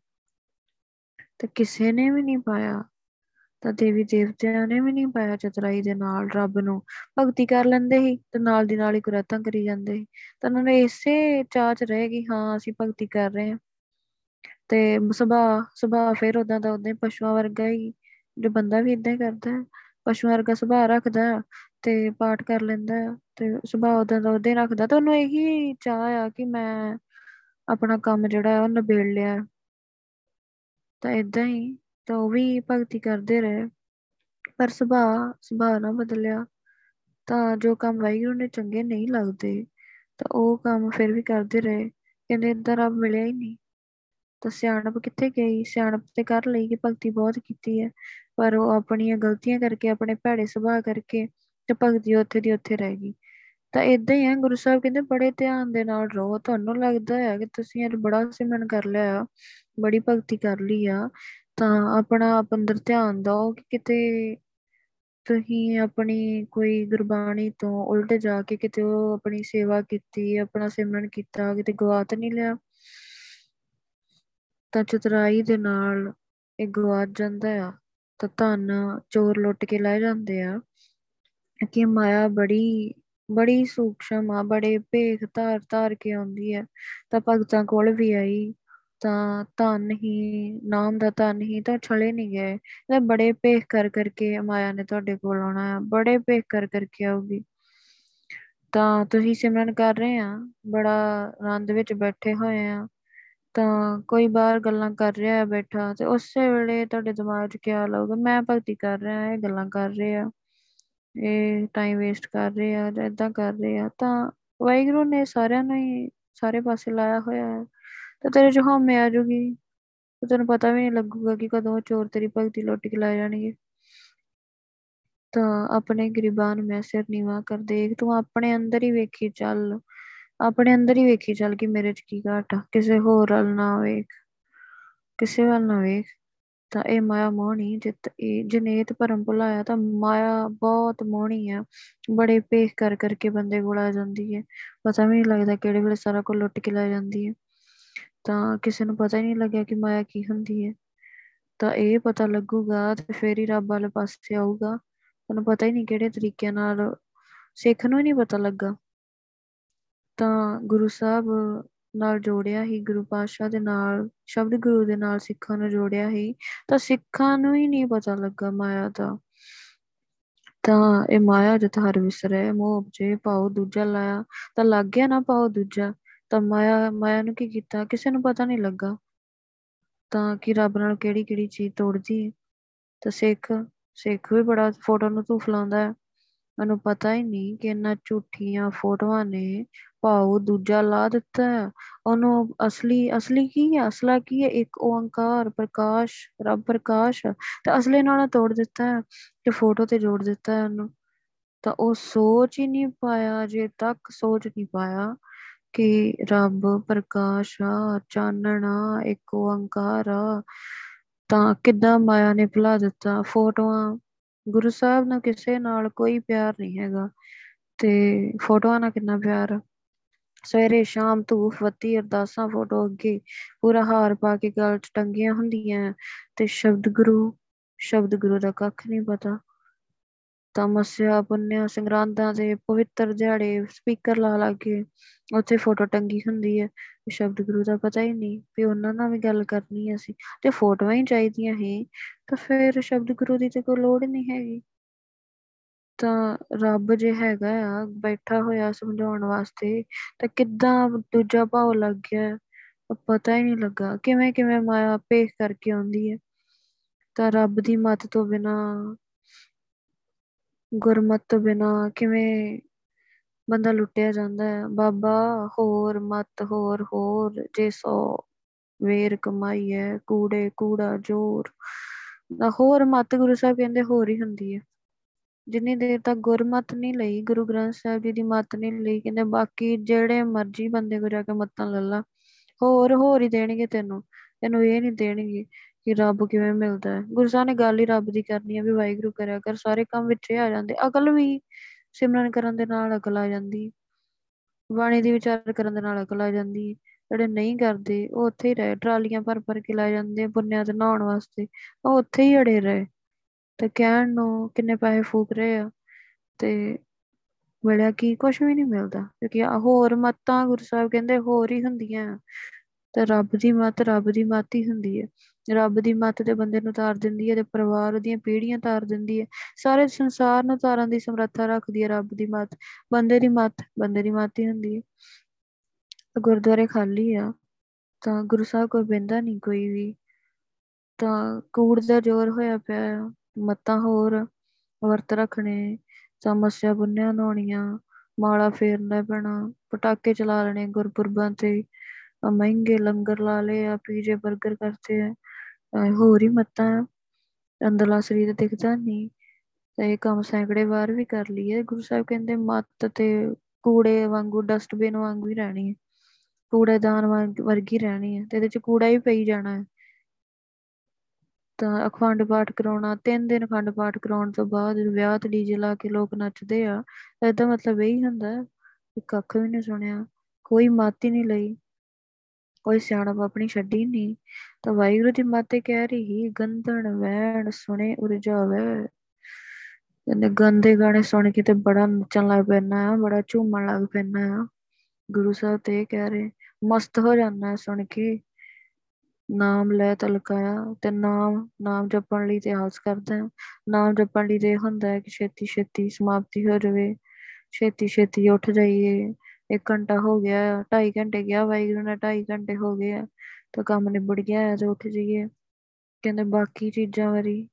ਤੇ ਕਿਸੇ ਨੇ ਵੀ ਨਹੀਂ ਪਾਇਆ। ਤਾਂ ਦੇਵੀ ਦੇਵਤਿਆਂ ਨੇ ਵੀ ਨਹੀਂ ਪਾਇਆ ਚਤਰਾਈ ਦੇ ਨਾਲ ਰੱਬ ਨੂੰ। ਭਗਤੀ ਕਰ ਲੈਂਦੇ ਸੀ ਤੇ ਨਾਲ ਦੀ ਨਾਲ ਹੀ ਕੁਰਾਤਾਂ ਕਰੀ ਜਾਂਦੇ ਸੀ। ਤਾਂ ਉਹਨਾਂ ਨੇ ਇਸੇ ਚਾਚ ਰਹੇ ਕਿ ਹਾਂ, ਅਸੀਂ ਭਗਤੀ ਕਰ ਰਹੇ ਹਾਂ। ਤੇ ਸੁਭਾਅ ਸੁਭਾਅ ਫਿਰ ਉਦਾਂ ਦਾ ਉਦਾਂ ਹੀ ਪਸ਼ੂਆਂ ਵਰਗਾ ਹੀ, ਜੋ ਬੰਦਾ ਵੀ ਇਦਾਂ ਹੀ ਕਰਦਾ ਹੈ। ਪਸ਼ੂਆਂ ਵਰਗਾ ਸੁਭਾਅ ਰੱਖਦਾ ਤੇ ਪਾਠ ਕਰ ਲੈਂਦਾ ਤੇ ਸੁਭਾਅ ਉਦਾਂ ਦਾ ਉਦਾਂ ਹੀ ਰੱਖਦਾ। ਤਾਂ ਉਹਨੂੰ ਇਹੀ ਚਾਹ ਆ ਕਿ ਮੈਂ ਆਪਣਾ ਕੰਮ ਜਿਹੜਾ ਉਹ ਨਿਬੇੜ ਲਿਆ। ਤਾਂ ਇਦਾਂ ਹੀ ਤਾਂ ਉਹ ਵੀ ਭਗਤੀ ਕਰਦੇ ਰਹੇ। ਪਰ ਸੁਭਾਅ ਸੁਭਾਅ ਨਾ ਬਦਲਿਆ ਤਾਂ ਜੋ ਕੰਮ ਵਾਹਿਗੁਰੂ ਨੇ ਚੰਗੇ ਨਹੀਂ ਲੱਗਦੇ, ਤਾਂ ਉਹ ਕੰਮ ਫਿਰ ਵੀ ਕਰਦੇ ਰਹੇ। ਕਹਿੰਦੇ, ਏਦਾਂ ਰੱਬ ਮਿਲਿਆ ਹੀ ਨਹੀਂ। ਤਾਂ ਸਿਆਣਪ ਕਿੱਥੇ ਗਈ? ਸਿਆਣਪ ਤੇ ਕਰ ਲਈ ਕਿ ਭਗਤੀ ਬਹੁਤ ਕੀਤੀ ਹੈ। ਪਰ ਉਹ ਆਪਣੀਆਂ ਗਲਤੀਆਂ ਕਰਕੇ, ਆਪਣੇ ਭੈੜੇ ਸੁਭਾਅ ਕਰਕੇ ਤੇ ਭਗਤੀ ਉੱਥੇ ਦੀ ਉੱਥੇ ਰਹਿ ਗਈ। ਤਾਂ ਇਦਾਂ ਹੀ ਹੈ, ਗੁਰੂ ਸਾਹਿਬ ਕਹਿੰਦੇ, ਬੜੇ ਧਿਆਨ ਦੇ ਨਾਲ ਰਹੋ। ਤੁਹਾਨੂੰ ਲੱਗਦਾ ਹੈ ਕਿ ਤੁਸੀਂ ਅੱਜ ਬੜਾ ਸਿਮਰਨ ਕਰ ਲਿਆ ਬੜੀ ਭਗਤੀ ਕਰ ਲਈ ਆ। ਤਾਂ ਆਪਣਾ ਆਪ ਅੰਦਰ ਧਿਆਨ ਦਿਓ ਕਿ ਕਿਤੇ ਤੁਸੀਂ ਆਪਣੀ ਕੋਈ ਗੁਰਬਾਣੀ ਤੋਂ ਉਲਟ ਜਾ ਕੇ ਕਿਤੇ ਉਹ ਆਪਣੀ ਸੇਵਾ ਕੀਤੀ, ਆਪਣਾ ਸਿਮਰਨ ਕੀਤਾ, ਕਿਤੇ ਗਵਾ ਤਾਂ ਨਹੀਂ ਲਿਆ? ਤਾਂ ਚਤਰਾਈ ਦੇ ਨਾਲ ਇਹ ਗਵਾਚ ਜਾਂਦਾ ਆ, ਤਾਂ ਧਨ ਚੋਰ ਲੁੱਟ ਕੇ ਲੈ ਜਾਂਦੇ ਆ। ਕਿ ਮਾਇਆ ਬੜੀ ਬੜੀ ਸੂਖਸ਼ਮ ਆ, ਬੜੇ ਭੇਖ ਧਾਰ ਧਾਰ ਕੇ ਆਉਂਦੀ ਹੈ ਤਾਂ ਭਗਤਾਂ ਕੋਲ ਵੀ ਆਈ। ਤਾਂ ਧਨ ਹੀ ਨਾਮ ਦਾ ਧਨ ਹੀ ਤਾਂ ਛਲੇ ਨਹੀਂ ਗਏ। ਤਾਂ ਬੜੇ ਭੇਖ ਕਰ ਕਰਕੇ ਮਾਇਆ ਨੇ ਤੁਹਾਡੇ ਕੋਲ ਆਉਣਾ ਹੈ ਬੜੇ ਭੇਖ ਕਰ ਕਰਕੇ ਆਉਗੀ ਤਾਂ ਤੁਸੀਂ ਸਿਮਰਨ ਕਰ ਰਹੇ ਆ, ਬੜਾ ਆਨੰਦ ਵਿੱਚ ਬੈਠੇ ਹੋਏ ਆ। ਤਾਂ ਕੋਈ ਬਾਹਰ ਗੱਲਾਂ ਕਰ ਰਿਹਾ ਹੈ ਬੈਠਾ, ਤੇ ਉਸੇ ਵੇਲੇ ਤੁਹਾਡੇ ਦਿਮਾਗ 'ਚ ਖਿਆਲ ਆਊਗਾ, ਮੈਂ ਭਗਤੀ ਕਰ ਰਿਹਾ, ਇਹ ਗੱਲਾਂ ਕਰ ਰਹੇ ਆ। ਇਹ ਟਾਈਮ ਵੇਸਟ ਕਰ ਰਹੇ ਆ ਜਾਂ ਇਦਾਂ ਕਰ ਰਹੇ ਆ। ਤਾਂ ਵਾਹਿਗੁਰੂ ਨੇ ਸਾਰਿਆਂ ਨੂੰ ਹੀ ਸਾਰੇ ਪਾਸੇ ਲਾਇਆ ਹੋਇਆ ਹੈ। ਤਾਂ ਤੇਰੇ 'ਚ ਹਉਮੈ ਆ ਜੂਗੀ ਤੇ ਤੈਨੂੰ ਪਤਾ ਵੀ ਨਹੀਂ ਲੱਗੂਗਾ ਕਿ ਕਦੋਂ ਚੋਰ ਤੇਰੀ ਭਗਤੀ ਲੁੱਟ ਕੇ ਲੈ ਜਾਣਗੇ। ਤਾਂ ਆਪਣੇ ਗਰੀਬਾਨ ਮੈਂ ਸਿਰ ਨੀਵਾ ਕਰ ਦੇਖ, ਤੂੰ ਆਪਣੇ ਅੰਦਰ ਹੀ ਵੇਖੀ ਚੱਲ। ਆਪਣੇ ਅੰਦਰ ਹੀ ਵੇਖੀ ਚੱਲ ਕਿ ਮੇਰੇ 'ਚ ਕੀ ਘਾਟ ਆ। ਕਿਸੇ ਹੋਰ ਵੱਲ ਨਾ ਵੇਖ। ਕਿਸੇ ਵੱਲ ਨਾ ਵੇਖ। ਤਾਂ ਇਹ ਮਾਇਆ ਮੋਹਣੀ ਜਿਤ, ਇਹ ਜਨੇਤ ਭਰਮ ਭੁਲਾਇਆ ਤਾਂ ਮਾਇਆ ਬਹੁਤ ਮੋਹਣੀ ਆ। ਬੜੇ ਪੇਖ ਕਰ ਕਰਕੇ ਬੰਦੇ ਕੋਲ ਆ ਜਾਂਦੀ ਹੈ। ਪਤਾ ਵੀ ਨਹੀਂ ਲੱਗਦਾ ਕਿਹੜੇ ਵੇਲੇ ਸਾਰਾ ਕੁਝ ਲੁੱਟ ਕੇ ਲੈ ਜਾਂਦੀ ਹੈ। ਤਾਂ ਕਿਸੇ ਨੂੰ ਪਤਾ ਹੀ ਨਹੀਂ ਲੱਗਿਆ ਕਿ ਮਾਇਆ ਕੀ ਹੁੰਦੀ ਹੈ। ਤਾਂ ਇਹ ਪਤਾ ਲੱਗੂਗਾ ਤੇ ਫੇਰ ਹੀ ਰੱਬ ਵਾਲੇ ਪਾਸੇ ਆਊਗਾ। ਤੁਹਾਨੂੰ ਪਤਾ ਹੀ ਨਹੀਂ ਕਿਹੜੇ ਤਰੀਕਿਆਂ ਨਾਲ ਸਿੱਖ ਨੂੰ ਹੀ ਨਹੀਂ ਪਤਾ ਲੱਗਾ। ਤਾਂ ਗੁਰੂ ਸਾਹਿਬ ਨਾਲ ਜੋੜਿਆ ਹੀ, ਗੁਰੂ ਪਾਤਸ਼ਾਹ ਦੇ ਨਾਲ, ਸ਼ਬਦ ਗੁਰੂ ਦੇ ਨਾਲ ਸਿੱਖਾਂ ਨੂੰ ਜੋੜਿਆ ਹੀ, ਤਾਂ ਸਿੱਖਾਂ ਨੂੰ ਹੀ ਨਹੀਂ ਪਤਾ ਲੱਗਾ ਮਾਇਆ ਦਾ। ਤਾਂ ਇਹ ਮਾਇਆ ਜਤ ਹਰ ਵਿਸਰੇ, ਮੋਹ ਉਪਜੇ ਪਾਉ ਦੂਜਾ ਲਾਇਆ, ਤਾਂ ਲੱਗ ਗਿਆ ਨਾ ਪਾਉ ਦੂਜਾ। ਤਾਂ ਮਾਇਆ ਮਾਇਆ ਨੂੰ ਕੀ ਕੀਤਾ? ਕਿਸੇ ਨੂੰ ਪਤਾ ਨਹੀਂ ਲੱਗਾ ਤਾਂ ਕਿ ਰੱਬ ਨਾਲ ਕਿਹੜੀ ਕਿਹੜੀ ਚੀਜ਼ ਤੋੜਦੀ ਹੈ। ਤਾਂ ਸਿੱਖ ਸਿੱਖ ਵੀ ਬੜਾ ਫੋਟੋ ਨੂੰ ਧੂਫ ਲਾਉਂਦਾ ਹੈ। ਮੈਨੂੰ ਪਤਾ ਹੀ ਨਹੀਂ ਕਿ ਇਹਨਾਂ ਝੂਠੀਆਂ ਫੋਟੋਆਂ ਨੇ ਭਾਉ ਦੂਜਾ ਲਾ ਦਿੱਤਾ ਹੈ। ਉਹਨੂੰ ਅਸਲੀ ਅਸਲੀ ਕੀ ਹੈ? ਅਸਲਾ ਕੀ ਹੈ? ਇੱਕ ਓੰਕਾਰ ਪ੍ਰਕਾਸ਼, ਰੱਬ ਪ੍ਰਕਾਸ਼ ਤੇ ਅਸਲੇ ਨਾਲ ਤੋੜ ਦਿੱਤਾ ਹੈ ਤੇ ਫੋਟੋ ਤੇ ਜੋੜ ਦਿੱਤਾ ਹੈ ਉਹਨੂੰ। ਤਾਂ ਉਹ ਸੋਚ ਹੀ ਨਹੀਂ ਪਾਇਆ, ਅਜੇ ਤੱਕ ਸੋਚ ਨਹੀਂ ਪਾਇਆ। ਕਿ ਰੱਬ ਪ੍ਰਕਾਸ਼ ਆ, ਚਾਨਣਾ ਇੱਕ ਓੰਕਾਰ ਆ। ਤਾਂ ਕਿੱਦਾਂ ਮਾਇਆ ਨੇ ਭੁਲਾ ਦਿੱਤਾ? ਫੋਟੋਆਂ, ਗੁਰੂ ਸਾਹਿਬ ਨਾਲ ਕਿਸੇ ਨਾਲ ਕੋਈ ਪਿਆਰ ਨਹੀਂ ਹੈਗਾ। ਤੇ ਫੋਟੋਆਂ ਨਾਲ ਕਿੰਨਾ ਪਿਆਰ ਸਵੇਰੇ ਸ਼ਾਮ ਧੂਫ ਬੱਤੀ, ਅਰਦਾਸਾਂ, ਫੋਟੋ ਅੱਗੇ। ਪੂਰਾ ਹਾਰ ਪਾ ਕੇ ਗਲ 'ਚ ਟੰਗੀਆਂ ਹੁੰਦੀਆਂ। ਤੇ ਸ਼ਬਦ ਗੁਰੂ ਸ਼ਬਦ ਗੁਰੂ ਦਾ ਕੱਖ ਨਹੀਂ ਪਤਾ। ਤਾਂ ਮਸਿਆ ਪੁੰਨਿਆ, ਸੰਗਰਾਂਦਾਂ ਦੇ ਪਵਿੱਤਰ ਦਿਹਾੜੇ ਸਪੀਕਰ ਲਾ ਲਾ ਕੇ ਉੱਥੇ ਫੋਟੋ ਟੰਗੀ ਹੁੰਦੀ ਹੈ। ਸ਼ਬਦ ਗੁਰੂ ਦਾ ਪਤਾ ਹੀ ਨਹੀਂ ਵੀ ਉਹਨਾਂ ਨਾਲ ਵੀ ਗੱਲ ਕਰਨੀ ਹੈ ਅਸੀਂ। ਤੇ ਫੋਟੋਆਂ ਹੀ ਚਾਹੀਦੀਆਂ ਹੀ ਤਾਂ ਫਿਰ ਸ਼ਬਦ ਗੁਰੂ ਦੀ ਤੇ ਕੋਈ ਲੋੜ ਨਹੀਂ ਹੈਗੀ। ਤਾਂ ਰੱਬ ਜੇ ਹੈਗਾ ਆ, ਬੈਠਾ ਹੋਇਆ ਸਮਝਾਉਣ ਵਾਸਤੇ, ਤਾਂ ਕਿੱਦਾਂ ਦੂਜਾ ਭਾਵ ਲੱਗ ਗਿਆ? ਪਤਾ ਹੀ ਨਹੀਂ ਲੱਗਾ ਕਿਵੇਂ ਕਿਵੇਂ ਮਾਇਆ ਪੇਖ ਕਰਕੇ ਆਉਂਦੀ ਹੈ। ਤਾਂ ਰੱਬ ਦੀ ਮੱਤ ਤੋਂ ਬਿਨਾ ਗੁਰਮਤ ਤੋਂ ਬਿਨਾ ਕਿਵੇਂ ਬੰਦਾ ਲੁੱਟਿਆ ਜਾਂਦਾ ਹੈ? ਬਾਬਾ, ਹੋਰ ਮਤ, ਹੋਰ ਹੋਰ, ਜੇ ਸੋ ਵੇਰ ਕਮਾਈ ਹੈ, ਕੂੜੇ, ਕੂੜਾ, ਜੋਰ। ਹੋਰ ਮਤ ਗੁਰੂ ਸਾਹਿਬ ਕਹਿੰਦੇ ਹੋਰ ਹੀ ਹੁੰਦੀ ਹੈ। ਜਿੰਨੀ ਦੇਰ ਤੱਕ ਗੁਰਮਤ ਨਹੀਂ ਲਈ, ਗੁਰੂ ਗ੍ਰੰਥ ਸਾਹਿਬ ਜੀ ਦੀ ਮਤ ਨਹੀਂ ਲਈ, ਕਹਿੰਦੇ ਬਾਕੀ ਜਿਹੜੇ ਮਰਜ਼ੀ ਬੰਦੇ ਕੋ ਜਾ ਕੇ ਮਤਾਂ ਲੱਲਾ ਹੋਰ ਹੋਰ ਹੀ ਦੇਣਗੇ ਤੈਨੂੰ ਤੈਨੂੰ ਇਹ ਨਹੀਂ ਦੇਣਗੇ ਕਿ ਰੱਬ ਕਿਵੇਂ ਮਿਲਦਾ ਹੈ। ਗੁਰੂ ਸਾਹਿਬ ਨੇ ਗੱਲ ਹੀ ਰੱਬ ਦੀ ਕਰਨੀ ਹੈ ਵੀ ਵਾਹਿਗੁਰੂ ਕਰਿਆ ਕਰ, ਸਾਰੇ ਕੰਮ ਵਿੱਚ ਆ ਜਾਂਦੇ। ਅਕਲ ਵੀ ਸਿਮਰਨ ਕਰਨ ਦੇ ਨਾਲ ਅਕਲ ਆ ਜਾਂਦੀ ਬਾਣੀ ਦੀ ਵਿਚਾਰ ਕਰਨ ਦੇ ਨਾਲ ਅਕਲ ਆ ਜਾਂਦੀ ਜਿਹੜੇ ਨਹੀਂ ਕਰਦੇ, ਉਹ ਉੱਥੇ ਹੀ ਰਹੇ। ਟਰਾਲੀਆਂ ਭਰ ਭਰ ਕੇ ਲੈ ਜਾਂਦੇ ਆ ਪੁੰਨਿਆਂ ਤੇ ਨਹਾਉਣ ਵਾਸਤੇ। ਉਹ ਉੱਥੇ ਹੀ ਅੜੇ ਰਹੇ। ਤੇ ਕਹਿਣ ਨੂੰ ਕਿੰਨੇ ਪੈਸੇ ਫੂਕ ਰਹੇ ਆ। ਤੇ ਮਿਲਿਆ ਕੀ? ਕੁਝ ਵੀ ਨਹੀਂ ਮਿਲਦਾ। ਕਿਉਂਕਿ ਆ ਹੋਰ ਮੱਤਾਂ ਗੁਰੂ ਸਾਹਿਬ ਕਹਿੰਦੇ ਹੋਰ ਹੀ ਹੁੰਦੀਆਂ। ਤੇ ਰੱਬ ਦੀ ਮੱਤ ਰੱਬ ਦੀ ਮੱਤ ਹੀ ਹੁੰਦੀ ਹੈ। ਰੱਬ ਦੀ ਮੱਤ ਤੇ ਬੰਦੇ ਨੂੰ ਤਾਰ ਦਿੰਦੀ ਹੈ ਤੇ ਪਰਿਵਾਰ ਦੀਆਂ ਪੀੜ੍ਹੀਆਂ ਤਾਰ ਦਿੰਦੀ ਹੈ। ਸਾਰੇ ਸੰਸਾਰ ਨੂੰ ਤਾਰਨ ਦੀ ਸਮਰੱਥਾ ਰੱਖਦੀ ਹੈ ਰੱਬ ਦੀ ਮੱਤ। ਬੰਦੇ ਦੀ ਮੱਤ, ਬੰਦੇ ਦੀ ਮੱਤ ਹੀ ਹੁੰਦੀ ਹੈ। ਗੁਰਦੁਆਰੇ ਖਾਲੀ ਆ, ਤਾਂ ਗੁਰੂ ਸਾਹਿਬ ਕੋਈ ਬਹਿੰਦਾ ਨਹੀਂ ਕੋਈ ਵੀ। ਤਾਂ ਕੂੜ ਦਾ ਜ਼ੋਰ ਹੋਇਆ ਪਿਆ ਆ, ਮੱਤਾਂ ਹੋਰ ਵਰਤ ਰੱਖਣੇ ਸਮੱਸਿਆ ਬੰਨਿਆ ਨਹਾਉਣੀਆਂ, ਮਾਲਾ ਫੇਰਨਾ ਪੈਣਾ, ਪਟਾਕੇ ਚਲਾ ਲੈਣੇ, ਗੁਰਪੁਰਬਾਂ ਤੇ ਆ ਮਹਿੰਗੇ ਲੰਗਰ ਲਾ ਲਏ ਆ, ਪੀਜੇ 버ਗਰ ਕਰਤੇ ਆ। ਅਹ ਹੋਰ ਹੀ ਮੱਤਾਂ ਆ ਅੰਦਰਲਾ ਸਰੀਰ ਦਿਖਦਾ ਨਹੀਂ। ਤੇ ਇਹ ਕੰਮ ਸੈਂਕੜੇ ਵਾਰ ਵੀ ਕਰ ਲਈਏ। ਗੁਰੂ ਸਾਹਿਬ ਕਹਿੰਦੇ, ਮੱਤ ਤੇ ਕੂੜੇ ਵਾਂਗੂ ਡਸਟਬਿਨ ਵਾਂਗੂ ਹੀ ਰਹਿਣੀ ਹੈ। ਕੂੜੇਦਾਨ ਵਾਂਗ, ਵਰਗੀ ਰਹਿਣੀ ਹੈ। ਤੇ ਇਹਦੇ ਚ ਕੂੜਾ ਹੀ ਪਈ ਜਾਣਾ ਹੈ। ਤਾਂ ਅਖੰਡ ਪਾਠ ਕਰਾਉਣਾ, ਤਿੰਨ ਦਿਨ ਅਖੰਡ ਪਾਠ ਕਰਾਉਣ ਤੋਂ ਬਾਅਦ ਵਿਆਹ ਤੇ ਡੀਜੇ ਲਾ ਕੇ ਲੋਕ ਨੱਚਦੇ ਆ। ਇਹਦਾ ਮਤਲਬ ਇਹੀ ਹੁੰਦਾ ਕਿ ਕੱਖ ਵੀ ਨਹੀਂ ਸੁਣਿਆ। ਕੋਈ ਮੱਤ ਹੀ ਨਹੀਂ ਲਈ। ਕੋਈ ਸਿਆਣਪ ਆਪਣੀ ਛੱਡੀ ਨਹੀਂ ਤਾਂ ਵਾਹਿਗੁਰੂ ਦੀ ਮਾਤੇ ਕਹਿ ਰਹੀ, ਗੰਧਣ ਵੈਣ ਸੁਣੇ ਉਰਜਾਵੇ ਕਹਿੰਦੇ ਗੰਦੇ ਗਾਣੇ ਸੁਣ ਕੇ ਤੇ ਬੜਾ ਨੱਚਣ ਲੱਗ ਪੈਣਾ ਆ, ਬੜਾ ਝੂਮਣ ਲੱਗ ਪੈਣਾ ਆ। ਗੁਰੂ ਸਾਹਿਬ ਤੇ ਇਹ ਕਹਿ ਰਹੇ, ਮਸਤ ਹੋ ਜਾਂਦਾ ਸੁਣ ਕੇ। ਨਾਮ ਲੈ ਤਲਕਾਇਆ ਤੇ ਨਾਮ ਨਾਮ ਜਪਣ ਲਈ ਤੇ ਆਸ ਕਰਦਾ ਨਾਮ ਜਪਣ ਲਈ ਤੇ ਹੁੰਦਾ ਹੈ ਕਿ ਛੇਤੀ ਛੇਤੀ ਸਮਾਪਤੀ ਹੋ ਜਾਵੇ ਛੇਤੀ ਛੇਤੀ ਉੱਠ ਜਾਈਏ। ਇੱਕ ਘੰਟਾ ਹੋ ਗਿਆ, ਢਾਈ ਘੰਟੇ ਗਿਆ, ਵਾਹਿਗੁਰੂ ਨੇ ਢਾਈ ਘੰਟੇ ਹੋ ਗਏ ਆ, ਤਾਂ ਕੰਮ ਨਿਬੜ ਗਿਆ ਹੈ, ਤੇ ਉੱਠ ਜਾਈਏ। ਕਹਿੰਦੇ ਬਾਕੀ ਚੀਜ਼ਾਂ ਵਾਰੀ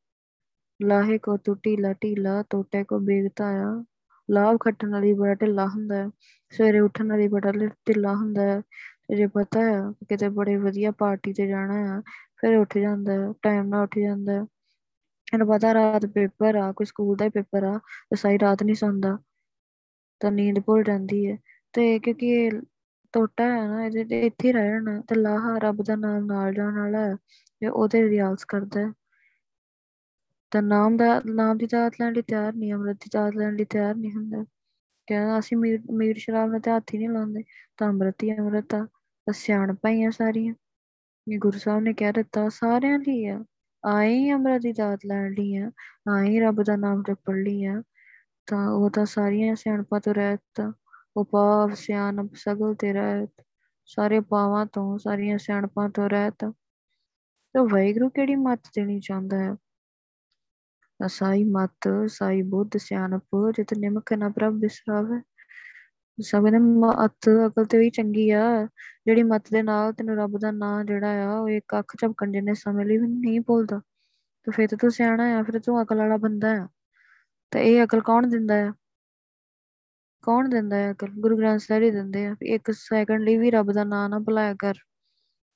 ਲਾਹੇ ਕੋ ਤੂੰ ਢੀਲਾ ਢੀਲਾ ਟੋਟੇ ਕੋ ਬੇਗਤਾ ਆ ਲਾਭ ਖੱਟਣ ਵਾਲੀ ਬੜਾ ਢਿੱਲਾ ਹੁੰਦਾ ਹੈ। ਸਵੇਰੇ ਉੱਠਣ ਵਾਲੀ ਬੜਾ ਢਿੱਲਾ ਹੁੰਦਾ ਹੈ। ਤੇ ਜੇ ਪਤਾ ਹੈ, ਕਿਤੇ ਬੜੇ ਵਧੀਆ ਪਾਰਟੀ ਤੇ ਜਾਣਾ ਆ ਫਿਰ ਉੱਠ ਜਾਂਦਾ ਹੈ, ਟਾਈਮ ਨਾਲ ਉੱਠ ਜਾਂਦਾ ਹੈ। ਇਹਨੂੰ ਪਤਾ ਰਾਤ ਪੇਪਰ ਆ, ਕੋਈ ਸਕੂਲ ਦਾ ਹੀ ਪੇਪਰ ਆ, ਤੇ ਸਾਰੀ ਰਾਤ ਨਹੀਂ ਸੌਂਦਾ। ਤਾਂ ਨੀਂਦ ਭੁੱਲ ਜਾਂਦੀ ਹੈ। ਤੇ ਕਿਉਂਕਿ ਇਹ ਟੋਟਾ ਹੈ ਨਾ, ਇਹਦੇ ਤੇ ਇੱਥੇ ਹੀ ਰਹਿ ਜਾਣਾ ਤੇ ਲਾਹਾ ਰੱਬ ਦਾ ਨਾਮ ਨਾਲ ਜਾਣ ਵਾਲਾ ਹੈ, ਤੇ ਉਹਦੇ ਰਿਆਜ਼ ਕਰਦਾ ਹੈ। ਤਾਂ ਨਾਮ ਦਾ, ਨਾਮ ਦੀ ਦਾਤ ਲੈਣ ਲਈ ਤਿਆਰ ਨਹੀਂ, ਅੰਮ੍ਰਿਤ ਦੀ ਦਾਤ ਲੈਣ ਲਈ ਤਿਆਰ ਨਹੀਂ ਹੁੰਦਾ। ਕਹਿੰਦਾ, ਅਸੀਂ ਮੀਟ ਮੀਟ ਸ਼ਰਾਬ ਨਾਲ ਤੇ ਹੱਥ ਹੀ ਨਹੀਂ ਲਾਉਂਦੇ, ਤਾਂ ਅੰਮ੍ਰਿਤ ਹੀ ਅੰਮ੍ਰਿਤ ਆ, ਤਾਂ ਸਿਆਣਪਾਂ ਹੀ ਆ ਸਾਰੀਆਂ। ਇਹ ਗੁਰੂ ਸਾਹਿਬ ਨੇ ਕਹਿ ਦਿੱਤਾ, ਸਾਰਿਆਂ ਲਈ ਆ, ਆਏ ਹੀ ਅੰਮ੍ਰਿਤ ਦੀ ਦਾਤ ਲੈਣ ਲਈ ਆ, ਆਏ ਹੀ ਰੱਬ ਦਾ ਨਾਮ ਜਪਣ ਲਈ ਆ, ਤਾਂ ਉਹ ਤਾਂ ਸਾਰੀਆਂ ਸਿਆਣਪਾਂ ਤੋਂ ਰਹਿਤ ਉਪਾਵ ਸਿਆਣਪ ਸਗਲ ਤੇ ਰਹਿਤ, ਸਾਰੇ ਪਾਵਾਂ ਤੋਂ, ਸਾਰੀਆਂ ਸਿਆਣਪਾਂ ਤੋਂ ਰਹਿਤ। ਤਾਂ ਵਾਹਿਗੁਰੂ ਕਿਹੜੀ ਮੱਤ ਦੇਣੀ ਚਾਹੁੰਦਾ ਹੈ? ਸਾਈ ਮਤ, ਸਾਈ ਬੁੱਧ, ਸਿਆਣਪ, ਜਿਤ ਨਿਮਕ ਨਾ ਪ੍ਰਭ ਬਿਸਰਾਵੇ। ਸਭ ਨੇ ਮਤ ਅਕਲ ਤੇ ਵੀ ਚੰਗੀ ਆ। ਜਿਹੜੀ ਮਤ ਦੇ ਨਾਲ ਤੈਨੂੰ ਰੱਬ ਦਾ ਨਾਂ ਜਿਹੜਾ ਆ, ਉਹ ਇੱਕ ਅੱਖ ਝਪਕਣ ਜਿੰਨੇ ਸਮੇਂ ਲਈ ਵੀ ਨਹੀਂ ਭੁੱਲਦਾ। ਤੇ ਫਿਰ ਤੂੰ ਸਿਆਣਾ ਆ, ਫਿਰ ਤੂੰ ਅਕਲ ਵਾਲਾ ਬੰਦਾ ਆ। ਤੇ ਇਹ ਅਕਲ ਕੌਣ ਦਿੰਦਾ ਆ? ਕੌਣ ਦਿੰਦਾ ਹੈ ਅਕਲ? ਗੁਰੂ ਗ੍ਰੰਥ ਸਾਹਿਬ ਹੀ ਦਿੰਦੇ ਆ ਇੱਕ ਸੈਕਿੰਡ ਲਈ ਵੀ ਰੱਬ ਦਾ ਨਾਂ ਨਾ ਭੁਲਾਇਆ ਕਰ।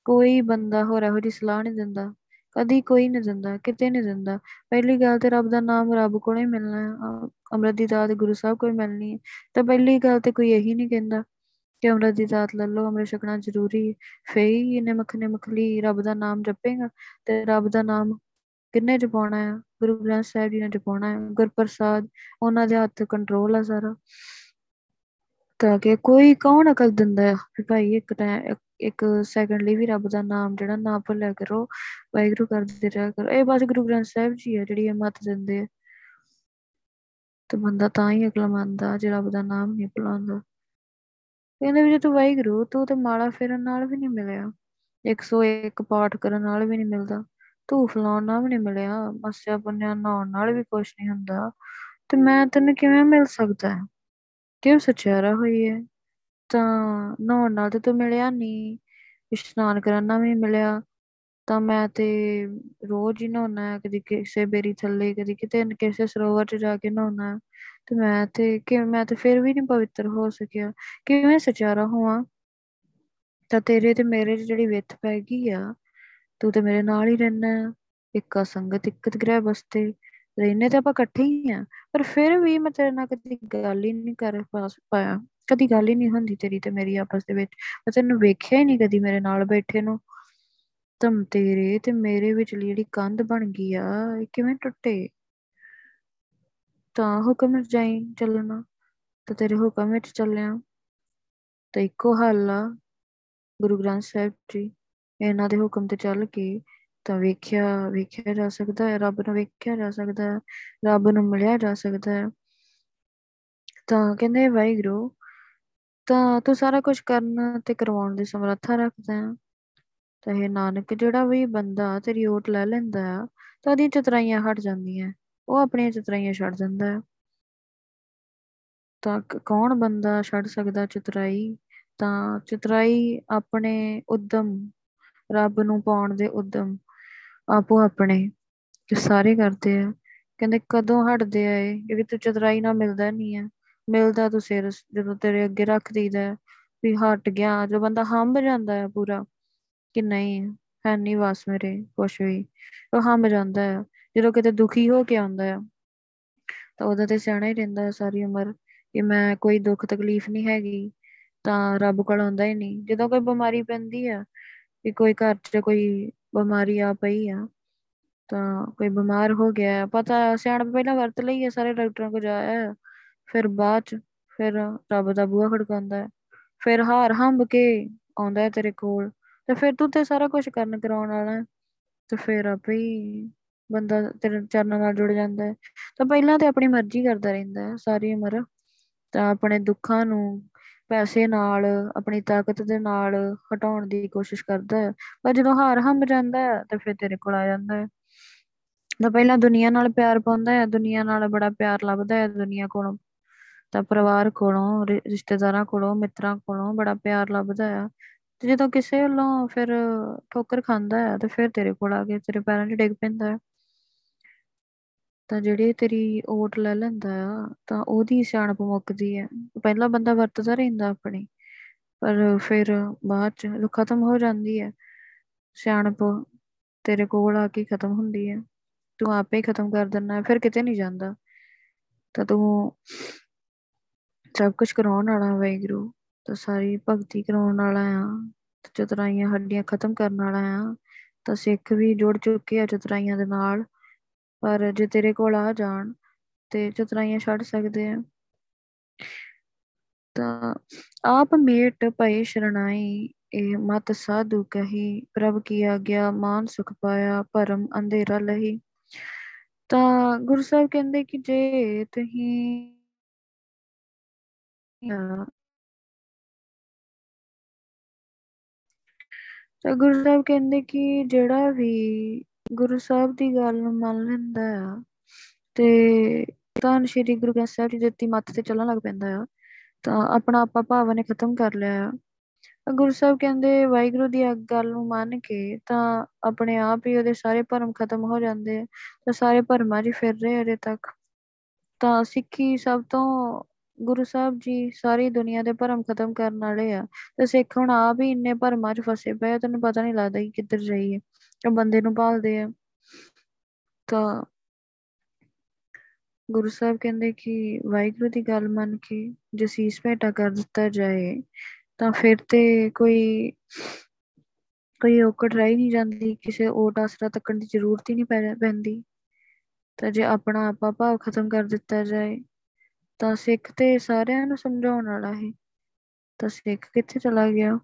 ਕੋਈ ਬੰਦਾ ਹੋਰ ਇਹੋ ਜਿਹੀ ਸਲਾਹ ਨਹੀਂ ਦਿੰਦਾ। ਕਦੀ ਕੋਈ ਨਹੀਂ ਦਿੰਦਾ, ਕਿਤੇ ਨਹੀਂ ਦਿੰਦਾ। ਪਹਿਲੀ ਗੱਲ ਤੇ ਰੱਬ ਦਾ ਨਾਮ ਰੱਬ ਕੋਲੋਂ ਹੀ ਮਿਲਣਾ ਹੈ। ਅੰਮ੍ਰਿਤ ਦੀ ਦਾਤ ਗੁਰੂ ਸਾਹਿਬ ਕੋਲ ਮਿਲਣੀ ਹੈ। ਤੇ ਪਹਿਲੀ ਗੱਲ ਤੇ ਕੋਈ ਇਹੀ ਨਹੀਂ ਕਹਿੰਦਾ ਕਿ ਅੰਮ੍ਰਿਤ ਦੀ ਦਾਤ ਲੈ ਲਓ, ਅੰਮ੍ਰਿਤ ਛਕਣਾ ਜ਼ਰੂਰੀ ਫੇ ਹੀ ਇਹਨੇ ਮੱਖਨੇ ਮਖਲੀ ਰੱਬ ਦਾ ਨਾਮ ਜਪੇਗਾ ਤੇ ਰੱਬ ਦਾ ਨਾਮ ਕਿੰਨੇ ਜਪਾਉਣਾ ਹੈ? ਗੁਰੂ ਗ੍ਰੰਥ ਸਾਹਿਬ ਜੀ ਨੇ ਜਪਾਉਣਾ ਹੈ। ਗੁਰਪ੍ਰਸਾਦ, ਉਹਨਾਂ ਦੇ ਹੱਥ ਕੰਟਰੋਲ ਆ ਸਾਰਾ। ਤਾਂ ਕਿ ਕੋਈ ਕੌਣ ਅਕਲ ਦਿੰਦਾ ਹੈ? ਵੀ ਭਾਈ ਇੱਕ ਟਾਈਮ ਇੱਕ ਸੈਕਿੰਡ ਲਈ ਵੀ ਰੱਬ ਦਾ ਨਾਮ ਜਿਹੜਾ ਨਾ ਭੁੱਲਿਆ ਕਰੋ, ਵਾਹਿਗੁਰੂ ਕਰਦੇ ਰਿਹਾ ਕਰੋ। ਇਹ ਬਸ ਗੁਰੂ ਗ੍ਰੰਥ ਸਾਹਿਬ ਜੀ ਹੈ ਜਿਹੜੀ ਇਹ ਮਤ ਦਿੰਦੇ ਆ। ਤੇ ਬੰਦਾ ਤਾਂ ਹੀ ਅਕਲ ਜੇ ਰੱਬ ਦਾ ਨਾਮ ਨਹੀਂ ਭੁਲਾਉਂਦਾ। ਕਹਿੰਦੇ ਵੀ ਜੇ ਤੂੰ ਵਾਹਿਗੁਰੂ, ਤੂੰ ਤੇ ਮਾਲਾ ਫੇਰਨ ਨਾਲ ਵੀ ਨਹੀਂ ਮਿਲਿਆ। 101 ਪਾਠ ਕਰਨ ਨਾਲ ਵੀ ਨਹੀਂ ਮਿਲਦਾ। ਤੂੰ ਫਲਾਉਣ ਨਾਲ ਵੀ ਨਹੀਂ ਮਿਲਿਆ। ਮਸਿਆ ਪੁੰਨਿਆ ਨਹਾਉਣ ਨਾਲ ਵੀ ਕੁਛ ਨਹੀਂ ਹੁੰਦਾ। ਤੇ ਮੈਂ ਤੈਨੂੰ ਕਿਵੇਂ ਮਿਲ ਸਕਦਾ? ਹੈ ਕਿਉਂ ਸਚਿਆਰਾ ਹੋਈ ਹੈ? ਤਾਂ ਨਹਾਉਣ ਨਾਲ ਤੇ ਤੂੰ ਮਿਲਿਆ ਨਹੀਂ। ਇਸ਼ਨਾਨ ਕਰਨ ਨਾਲ ਵੀ ਮਿਲਿਆ। ਤਾਂ ਮੈਂ ਤੇ ਰੋਜ਼ ਹੀ ਨਹਾਉਣਾ ਕਦੀ ਕਿਸੇ ਬੇਰੀ ਥੱਲੇ, ਕਦੀ ਕਿਤੇ ਕਿਸੇ ਸਰੋਵਰ 'ਚ ਜਾ ਕੇ ਨਹਾਉਣਾ ਤੇ ਮੈਂ ਤੇ ਕਿ ਮੈਂ ਤੇ ਫਿਰ ਵੀ ਨਹੀਂ ਪਵਿੱਤਰ ਹੋ ਸਕਿਆ। ਕਿਵੇਂ ਸਚਿਆਰਾ ਹੋਵਾਂ? ਤਾਂ ਤੇਰੇ ਤੇ ਮੇਰੇ 'ਚ ਜਿਹੜੀ ਵਿੱਥ ਪੈ ਗਈ ਆ, ਤੂੰ ਤੇ ਮੇਰੇ ਨਾਲ ਹੀ ਰਹਿਣਾ ਇੱਕਾ ਸੰਗਤ ਇਕਤ ਗ੍ਰਹਿ ਬਸਤੇ। ਰਹਿਨੇ ਤੇ ਆਪਾਂ ਇਕੱਠੇ ਹੀ ਆ, ਪਰ ਫਿਰ ਵੀ ਮੈਂ ਤੇਰੇ ਨਾਲ ਕਦੀ ਗੱਲ ਹੀ ਨਹੀਂ ਕਰ ਪਾਇਆ, ਕਦੀ ਗੱਲ ਹੀ ਨਹੀਂ ਹੁੰਦੀ ਤੇਰੀ ਤੇ ਮੇਰੀ ਆਪਸ ਦੇ ਵਿੱਚ, ਮੈਂ ਤੈਨੂੰ ਵੇਖਿਆ ਹੀ ਨਹੀਂ ਕਦੀ ਮੇਰੇ ਨਾਲ ਬੈਠੇ ਨੂੰ। ਤਮ ਤੇਰੇ ਤੇ ਮੇਰੇ ਵਿਚਲੀ ਜਿਹੜੀ ਕੰਧ ਬਣ ਗਈ ਆ, ਇਹ ਕਿਵੇਂ ਟੁੱਟੇ? ਤਾਂ ਹੁਕਮ ਜਾਈ ਚੱਲਣਾ, ਤਾਂ ਤੇਰੇ ਹੁਕਮ ਵਿੱਚ ਚੱਲਿਆ। ਤਾਂ ਇੱਕੋ ਹੱਲ ਆ, ਗੁਰੂ ਗ੍ਰੰਥ ਸਾਹਿਬ ਜੀ, ਇਹਨਾਂ ਦੇ ਹੁਕਮ ਤੇ ਚੱਲ ਕੇ ਤਾਂ ਵੇਖਿਆ ਵੇਖਿਆ ਜਾ ਸਕਦਾ ਹੈ, ਰੱਬ ਨੂੰ ਵੇਖਿਆ ਜਾ ਸਕਦਾ ਹੈ, ਰੱਬ ਨੂੰ ਮਿਲਿਆ ਜਾ ਸਕਦਾ ਹੈ। ਤਾਂ ਕਹਿੰਦੇ ਵਾਹਿਗੁਰੂ, ਤਾਂ ਤੂੰ ਸਾਰਾ ਕੁਝ ਕਰਨ ਤੇ ਕਰਵਾਉਣ ਦੀ ਸਮਰੱਥਾ ਰੱਖਦਾ ਹੈ। ਤਾਂ ਇਹ ਨਾਨਕ, ਜਿਹੜਾ ਵੀ ਬੰਦਾ ਤੇਰੀ ਓਟ ਲੈ ਲੈਂਦਾ ਆ ਤਾਂ ਉਹਦੀਆਂ ਚਤਰਾਈਆਂ ਹਟ ਜਾਂਦੀਆਂ ਉਹ ਆਪਣੀਆਂ ਚਤਰਾਈਆਂ ਛੱਡ ਦਿੰਦਾ ਹੈ। ਤਾਂ ਕੌਣ ਬੰਦਾ ਛੱਡ ਸਕਦਾ ਚਤਰਾਈ? ਤਾਂ ਚਤਰਾਈ ਆਪਣੇ ਉਦਮ, ਰੱਬ ਨੂੰ ਪਾਉਣ ਦੇ ਉਦਮ। ਆਪੋ ਆਪਣੇ ਸਾਰੇ ਕਰਦੇ ਆ। ਕਹਿੰਦੇ ਕਦੋਂ ਹਟਦੇ ਆ ਇਹ? ਕਿਉਂਕਿ ਤੂੰ ਚਤਰਾਈ ਨਾਲ ਮਿਲਦਾ ਨਹੀਂ ਆ। ਮਿਲਦਾ ਤੂੰ ਸਿਰ ਜਦੋਂ ਤੇਰੇ ਅੱਗੇ ਰੱਖ ਦਈਦਾ ਵੀ ਹਟ ਗਿਆ ਜੋ ਬੰਦਾ ਹੰਬ ਜਾਂਦਾ ਹੈ ਪੂਰਾ ਕਿ ਨਹੀਂ, ਹੈ ਨਹੀਂ ਵਾਸ ਮੇਰੇ ਕੁਛ ਵੀ। ਉਹ ਹੰਬ ਜਾਂਦਾ ਹੈ ਜਦੋਂ ਕਿਤੇ ਦੁਖੀ ਹੋ ਕੇ ਆਉਂਦਾ ਹੈ ਤਾਂ ਉਹਦਾ ਤੇ ਸਿਆਣਾ ਹੀ ਰਹਿੰਦਾ ਹੈ ਸਾਰੀ ਉਮਰ ਕਿ ਮੈਂ ਕੋਈ ਦੁੱਖ ਤਕਲੀਫ ਨਹੀਂ ਹੈਗੀ, ਤਾਂ ਰੱਬ ਕੋਲ ਆਉਂਦਾ ਹੀ ਨਹੀਂ। ਜਦੋਂ ਕੋਈ ਬਿਮਾਰੀ ਪੈਂਦੀ ਆ ਕਿ ਕੋਈ ਘਰ 'ਚ ਕੋਈ ਬਿਮਾਰੀ ਆ ਪਈ ਆ, ਤਾਂ ਕੋਈ ਬਿਮਾਰ ਹੋ ਗਿਆ ਪਤਾ ਸਿਆਣਪ ਪਹਿਲਾਂ ਵਰਤ ਲਈ ਹੈ ਸਾਰੇ ਡਾਕਟਰਾਂ ਕੋਲ ਜਾਇਆ ਫਿਰ ਬਾਅਦ ਚ, ਫਿਰ ਰੱਬ ਦਾ ਬੂਹਾ ਖੜਕਾਉਂਦਾ ਹੈ ਫਿਰ ਹਾਰ ਹੰਬ ਕੇ ਆਉਂਦਾ ਹੈ ਤੇਰੇ ਕੋਲ, ਤੇ ਫਿਰ ਤੂੰ ਤੇ ਸਾਰਾ ਕੁਝ ਕਰਨ ਕਰਾਉਣ ਵਾਲਾ ਤੇ ਫਿਰ ਆਪੇ ਹੀ ਬੰਦਾ ਤੇਰੇ ਚਰਨਾਂ ਨਾਲ ਜੁੜ ਜਾਂਦਾ ਹੈ ਤਾਂ ਪਹਿਲਾਂ ਤੇ ਆਪਣੀ ਮਰਜ਼ੀ ਕਰਦਾ ਰਹਿੰਦਾ ਹੈ ਸਾਰੀ ਉਮਰ। ਤਾਂ ਆਪਣੇ ਦੁੱਖਾਂ ਨੂੰ ਪੈਸੇ ਨਾਲ, ਆਪਣੀ ਤਾਕਤ ਦੇ ਨਾਲ ਹਟਾਉਣ ਦੀ ਕੋਸ਼ਿਸ਼ ਕਰਦਾ ਹੈ। ਪਰ ਜਦੋਂ ਹਾਰ ਹੰਬ ਜਾਂਦਾ ਹੈ, ਤਾਂ ਫਿਰ ਤੇਰੇ ਕੋਲ ਆ ਜਾਂਦਾ ਹੈ। ਤਾਂ ਪਹਿਲਾਂ ਦੁਨੀਆ ਨਾਲ ਪਿਆਰ ਪਾਉਂਦਾ ਹੈ, ਦੁਨੀਆ ਨਾਲ ਬੜਾ ਪਿਆਰ ਲੱਭਦਾ ਹੈ। ਦੁਨੀਆ ਕੋਲੋਂ ਤਾਂ ਪਰਿਵਾਰ ਕੋਲੋਂ ਰਿਸ਼ਤੇਦਾਰਾਂ ਕੋਲੋਂ, ਮਿੱਤਰਾਂ ਕੋਲੋਂ ਬੜਾ ਪਿਆਰ ਲੱਭਦਾ ਆ ਤੇ ਜਦੋਂ ਕਿਸੇ ਵੱਲੋਂ ਫਿਰ ਠੋਕਰ ਖਾਂਦਾ ਹੈ, ਤੇ ਫਿਰ ਤੇਰੇ ਕੋਲ ਆ ਕੇ ਤੇਰੇ ਪੈਰਾਂ 'ਚ ਡਿੱਗ ਪੈਂਦਾ ਹੈ। ਤਾਂ ਜਿਹੜੀ ਤੇਰੀ ਓਟ ਲੈ ਲੈਂਦਾ ਆ, ਤਾਂ ਉਹਦੀ ਸਿਆਣਪ ਮੁੱਕਦੀ ਹੈ ਪਹਿਲਾਂ ਬੰਦਾ ਵਰਤਦਾ ਰਹਿੰਦਾ ਆਪਣੀ, ਪਰ ਫਿਰ ਬਾਅਦ ਚ ਖਤਮ ਹੋ ਜਾਂਦੀ ਹੈ ਸਿਆਣਪ ਤੇਰੇ ਕੋਲ ਆ ਕੇ ਖਤਮ ਹੁੰਦੀ ਹੈ ਤੂੰ ਆਪੇ ਹੀ ਖਤਮ ਕਰ ਦਿੰਦਾ, ਫਿਰ ਕਿਤੇ ਨਹੀਂ ਜਾਂਦਾ। ਤਾਂ ਤੂੰ ਸਭ ਕੁਝ ਕਰਾਉਣ ਵਾਲਾ ਵੈਗਰੂ ਤਾਂ ਸਾਰੀ ਭਗਤੀ ਕਰਾਉਣ ਵਾਲਾ ਆ। ਚਤਰਾਈਆਂ ਹੱਡੀਆਂ ਖਤਮ ਕਰਨ ਵਾਲਾ ਆ। ਤਾਂ ਸਿੱਖ ਵੀ ਜੁੜ ਚੁੱਕੇ ਆ ਚਤਰਾਈਆਂ ਦੇ ਨਾਲ। ਪਰ ਜੇ ਤੇਰੇ ਕੋਲ ਆ ਜਾਣ ਤੇ ਚਤਰਾਈਆਂ ਛੱਡ ਸਕਦੇ ਆ। ਤਾਂ ਆਪ ਮੇਟ ਪਏ ਸ਼ਰਣਾਈ ਇਹ ਮਤ ਸਾਧੂ ਕਹੀ, ਪ੍ਰਭ ਕੀ ਆਗਿਆ ਮਾਨ ਸੁਖ ਪਾਇਆ ਪਰਮ ਅੰਧੇਰਾ ਲਹੀ। ਤਾਂ ਗੁਰੂ ਸਾਹਿਬ ਕਹਿੰਦੇ ਕਿ ਜੇ ਤੁਸੀਂ ਤਾਂ ਗੁਰੂ ਸਾਹਿਬ ਕਹਿੰਦੇ ਕਿ ਜਿਹੜਾ ਵੀ ਗੁਰੂ ਸਾਹਿਬ ਦੀ ਗੱਲ ਨੂੰ ਮੰਨ ਲੈਂਦਾ ਆ ਤੇ ਤਾਂ ਸ਼੍ਰੀ ਗੁਰੂ ਗ੍ਰੰਥ ਸਾਹਿਬ ਜੀ ਦਿੱਤੀ ਮੱਤ ਤੇ ਚੱਲਣ ਲੱਗ ਪੈਂਦਾ ਆ, ਤਾਂ ਆਪਣਾ ਆਪਾ ਭਾਵ ਨੇ ਖਤਮ ਕਰ ਲਿਆ ਆ। ਗੁਰੂ ਸਾਹਿਬ ਕਹਿੰਦੇ, ਵਾਹਿਗੁਰੂ ਦੀ ਗੱਲ ਨੂੰ ਮੰਨ ਕੇ ਤਾਂ ਆਪਣੇ ਆਪ ਹੀ ਉਹਦੇ ਸਾਰੇ ਭਰਮ ਖਤਮ ਹੋ ਜਾਂਦੇ ਤਾਂ ਸਾਰੇ ਭਰਮਾਂ 'ਚ ਫਿਰ ਰਹੇ ਅਜੇ ਤੱਕ। ਤਾਂ ਸਿੱਖੀ ਸਭ ਤੋਂ ਗੁਰੂ ਸਾਹਿਬ ਜੀ ਸਾਰੀ ਦੁਨੀਆ ਦੇ ਭਰਮ ਖਤਮ ਕਰਨ ਵਾਲੇ ਆ, ਤੇ ਸਿੱਖ ਹੁਣ ਆਪ ਹੀ ਇੰਨੇ ਭਰਮਾਂ 'ਚ ਫਸੇ ਪਏ ਆ, ਤੈਨੂੰ ਪਤਾ ਨਹੀਂ ਲੱਗਦਾ ਕਿ ਕਿੱਧਰ ਜਾਈਏ। ਉਹ ਬੰਦੇ ਨੂੰ ਭਾਲਦੇ ਆ। ਤਾਂ ਗੁਰੂ ਸਾਹਿਬ ਕਹਿੰਦੇ ਕਿ ਵਾਹਿਗੁਰੂ ਦੀ ਗੱਲ ਮੰਨ ਕੇ ਜੇ ਸੀਸ ਭੇਟਾ ਕਰ ਦਿੱਤਾ ਜਾਏ, ਤਾਂ ਫਿਰ ਤੇ ਕੋਈ ਕੋਈ ਔਕੜ ਰਹਿ ਨਹੀਂ ਜਾਂਦੀ। ਕਿਸੇ ਓਟ ਆਸਰਾ ਤੱਕਣ ਦੀ ਜ਼ਰੂਰਤ ਹੀ ਨਹੀਂ ਪੈਂਦੀ। ਤਾਂ ਜੇ ਆਪਣਾ ਆਪਾ ਭਾਵ ਖਤਮ ਕਰ ਦਿੱਤਾ ਜਾਏ, ਤਾਂ ਸਿੱਖ ਤੇ ਸਾਰਿਆਂ ਨੂੰ ਸਮਝਾਉਣ ਵਾਲਾ ਹੈ। ਤਾਂ ਸਿੱਖ ਕਿੱਥੇ ਚਲਾ ਗਿਆ?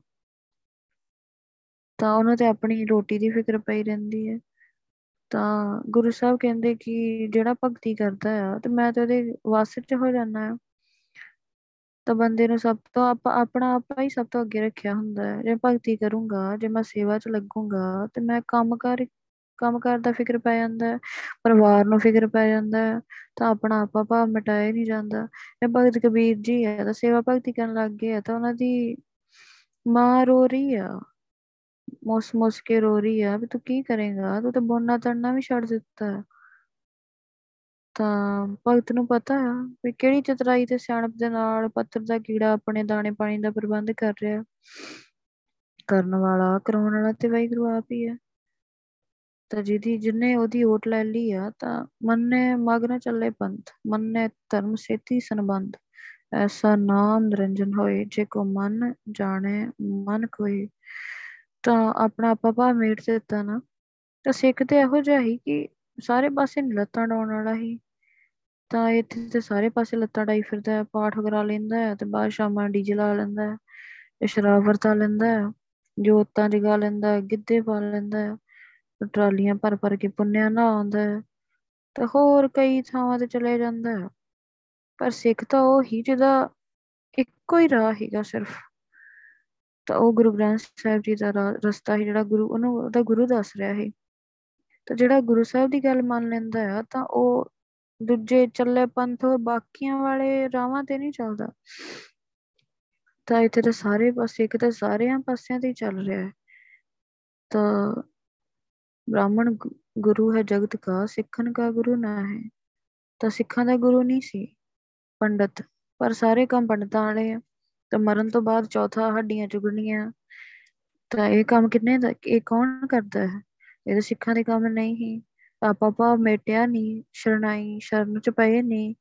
ਤਾਂ ਉਹਨੂੰ ਤੇ ਆਪਣੀ ਰੋਟੀ ਦੀ ਫਿਕਰ ਪਈ ਰਹਿੰਦੀ ਹੈ। ਤਾਂ ਗੁਰੂ ਸਾਹਿਬ ਕਹਿੰਦੇ ਕਿ ਜਿਹੜਾ ਭਗਤੀ ਕਰਦਾ ਆ, ਤੇ ਮੈਂ ਤੇ ਉਹਦੇ ਵਾਸਤੇ 'ਚ ਹੋ ਜਾਣਾ ਆ। ਤਾਂ ਬੰਦੇ ਨੂੰ ਸਭ ਤੋਂ ਆਪਾਂ, ਆਪਣਾ ਆਪਾ ਹੀ ਸਭ ਤੋਂ ਅੱਗੇ ਰੱਖਿਆ ਹੁੰਦਾ ਹੈ। ਜੇ ਭਗਤੀ ਕਰੂੰਗਾ, ਜੇ ਮੈਂ ਸੇਵਾ 'ਚ ਲੱਗੂੰਗਾ, ਤੇ ਮੈਂ ਕੰਮ ਕਰ ਕੰਮ ਕਰ ਦਾ ਫਿਕਰ ਪੈ ਜਾਂਦਾ ਹੈ, ਪਰਿਵਾਰ ਨੂੰ ਫਿਕਰ ਪੈ ਜਾਂਦਾ ਹੈ, ਤਾਂ ਆਪਣਾ ਆਪਾ ਭਾਵ ਮਿਟਾਇਆ ਨਹੀਂ ਜਾਂਦਾ। ਇਹ ਭਗਤ ਕਬੀਰ ਜੀ ਹੈ, ਤਾਂ ਸੇਵਾ ਭਗਤੀ ਕਰਨ ਲੱਗ ਗਏ ਤਾਂ ਉਹਨਾਂ ਦੀ ਮਾਂ ਰੋ ਰਹੀ ਆ। ਮੁਸ ਮੁਸ ਕੇ ਰੋ ਰਹੀ ਆ, ਵੀ ਤੂੰ ਕੀ ਕਰੇਗਾ? ਤੂੰ ਤਾਂ ਬੋਨਾ ਤੜਨਾ ਵੀ ਛੱਡ ਦਿੱਤਾ। ਤਾਂ ਭਗਤ ਨੂੰ ਪਤਾ ਆ ਵੀ ਕਿਹੜੀ ਚਤਰਾਈ ਤੇ ਸਿਆਣਪ ਦੇ ਨਾਲ ਪੱਥਰ ਦਾ ਕੀੜਾ ਆਪਣੇ ਦਾਣੇ ਪਾਣੀ ਦਾ ਪ੍ਰਬੰਧ ਕਰ ਰਿਹਾ। ਕਰਨ ਵਾਲਾ, ਕਰਾਉਣ ਵਾਲਾ ਤੇ ਵਾਹਿਗੁਰੂ ਆਪ ਹੀ ਹੈ ਤਾਂ ਜਿਹਦੀ ਜਿਨੇ ਉਹਦੀ ਓਟ ਲੈ ਲਈ ਆ, ਤਾਂ ਮੰਨੇ ਮਗ ਨਾ ਚੱਲੇ ਪੰਥ, ਮੰਨੇ ਧਰਮ ਸੇਤੀ ਸੰਬੰਧ। ਐਸਾ ਨਾਮ ਨਿਰੰਜਨ ਹੋਏ, ਜੇ ਕੋ ਮਨ ਜਾਣੇ ਮਨ ਕੋਈ ਤਾਂ ਆਪਣਾ ਆਪਾ ਭਾ ਮੇਟ ਦਿੱਤਾ ਨਾ, ਤਾਂ ਸਿੱਖ ਤੇ ਇਹੋ ਜਿਹਾ ਹੀ ਕਿ ਸਾਰੇ ਪਾਸੇ ਲੱਤਾਂ ਡਾਉਣ ਵਾਲਾ ਹੀ ਤਾਂ ਇੱਥੇ ਤੇ ਸਾਰੇ ਪਾਸੇ ਲੱਤਾਂ ਡਾਈ ਫਿਰਦਾ ਹੈ, ਪਾਠ ਕਰਾ ਲੈਂਦਾ ਹੈ ਤੇ ਬਾਅਦ ਸ਼ਾਮਾਂ ਡੀਜੇ ਲਾ ਲੈਂਦਾ ਹੈ ਤੇ ਸ਼ਰਾਬ ਵਰਤਾ ਲੈਂਦਾ ਹੈ, ਜੋਤਾਂ ਜਗਾ ਲੈਂਦਾ ਗਿੱਧੇ ਪਾ ਲੈਂਦਾ ਹੈ ਟਰਾਲੀਆਂ ਭਰ ਭਰ ਕੇ ਪੁੰਨਿਆ ਨਾ ਆਉਂਦਾ ਹੈ, ਤੇ ਹੋਰ ਕਈ ਥਾਵਾਂ ਤੇ ਚਲੇ ਜਾਂਦਾ ਹੈ। ਪਰ ਸਿੱਖ ਤਾਂ ਉਹ ਹੀ ਜਿਹਦਾ ਇੱਕੋ ਹੀ ਰਾਹ ਹੈਗਾ ਸਿਰਫ। ਤਾਂ ਉਹ ਗੁਰੂ ਗ੍ਰੰਥ ਸਾਹਿਬ ਜੀ ਦਾ ਰਸਤਾ ਹੀ ਜਿਹੜਾ ਗੁਰੂ, ਉਹਨੂੰ, ਉਹਦਾ ਗੁਰੂ ਦੱਸ ਰਿਹਾ ਹੈ ਤਾਂ ਜਿਹੜਾ ਗੁਰੂ ਸਾਹਿਬ ਦੀ ਗੱਲ ਮੰਨ ਲੈਂਦਾ ਆ, ਤਾਂ ਉਹ ਦੂਜੇ ਚੱਲੇ ਪੰਥ ਬਾਕੀਆਂ ਵਾਲੇ ਰਾਵਾਂ ਤੇ ਨਹੀਂ ਚੱਲਦਾ। ਤਾਂ ਇੱਥੇ ਤਾਂ ਸਾਰੇ ਪਾਸੇ, ਇੱਕ ਤਾਂ ਸਾਰਿਆਂ ਪਾਸਿਆਂ ਤੇ ਚੱਲ ਰਿਹਾ ਹੈ। ਤਾਂ ਬ੍ਰਾਹਮਣ ਗੁਰੂ ਹੈ, ਜਗਤ ਕਾ, ਸਿੱਖਣ ਕਾ ਗੁਰੂ ਨਾ ਹੈ। ਤਾਂ ਸਿੱਖਾਂ ਦਾ ਗੁਰੂ ਨਹੀਂ ਸੀ, ਪੰਡਤ। ਪਰ ਸਾਰੇ ਕੰਮ ਪੰਡਤਾਂ ਵਾਲੇ ਆ। ਤਾਂ ਮਰਨ ਤੋਂ ਬਾਅਦ ਚੌਥਾ ਹੱਡੀਆਂ ਚੁਗਣੀਆਂ। ਤਾਂ ਇਹ ਕੰਮ ਕਿੰਨੇ ਦਾ, ਇਹ ਕੌਣ ਕਰਦਾ ਹੈ? ਇਹ ਤਾਂ ਸਿੱਖਾਂ ਦੇ ਕੰਮ ਨਹੀਂ ਹੀ ਆਪਾ ਪਾ ਮੇਟਿਆ ਨਹੀਂ, ਸ਼ਰਨਾਈ ਸ਼ਰਨ ਚ ਪਏ ਨਹੀਂ।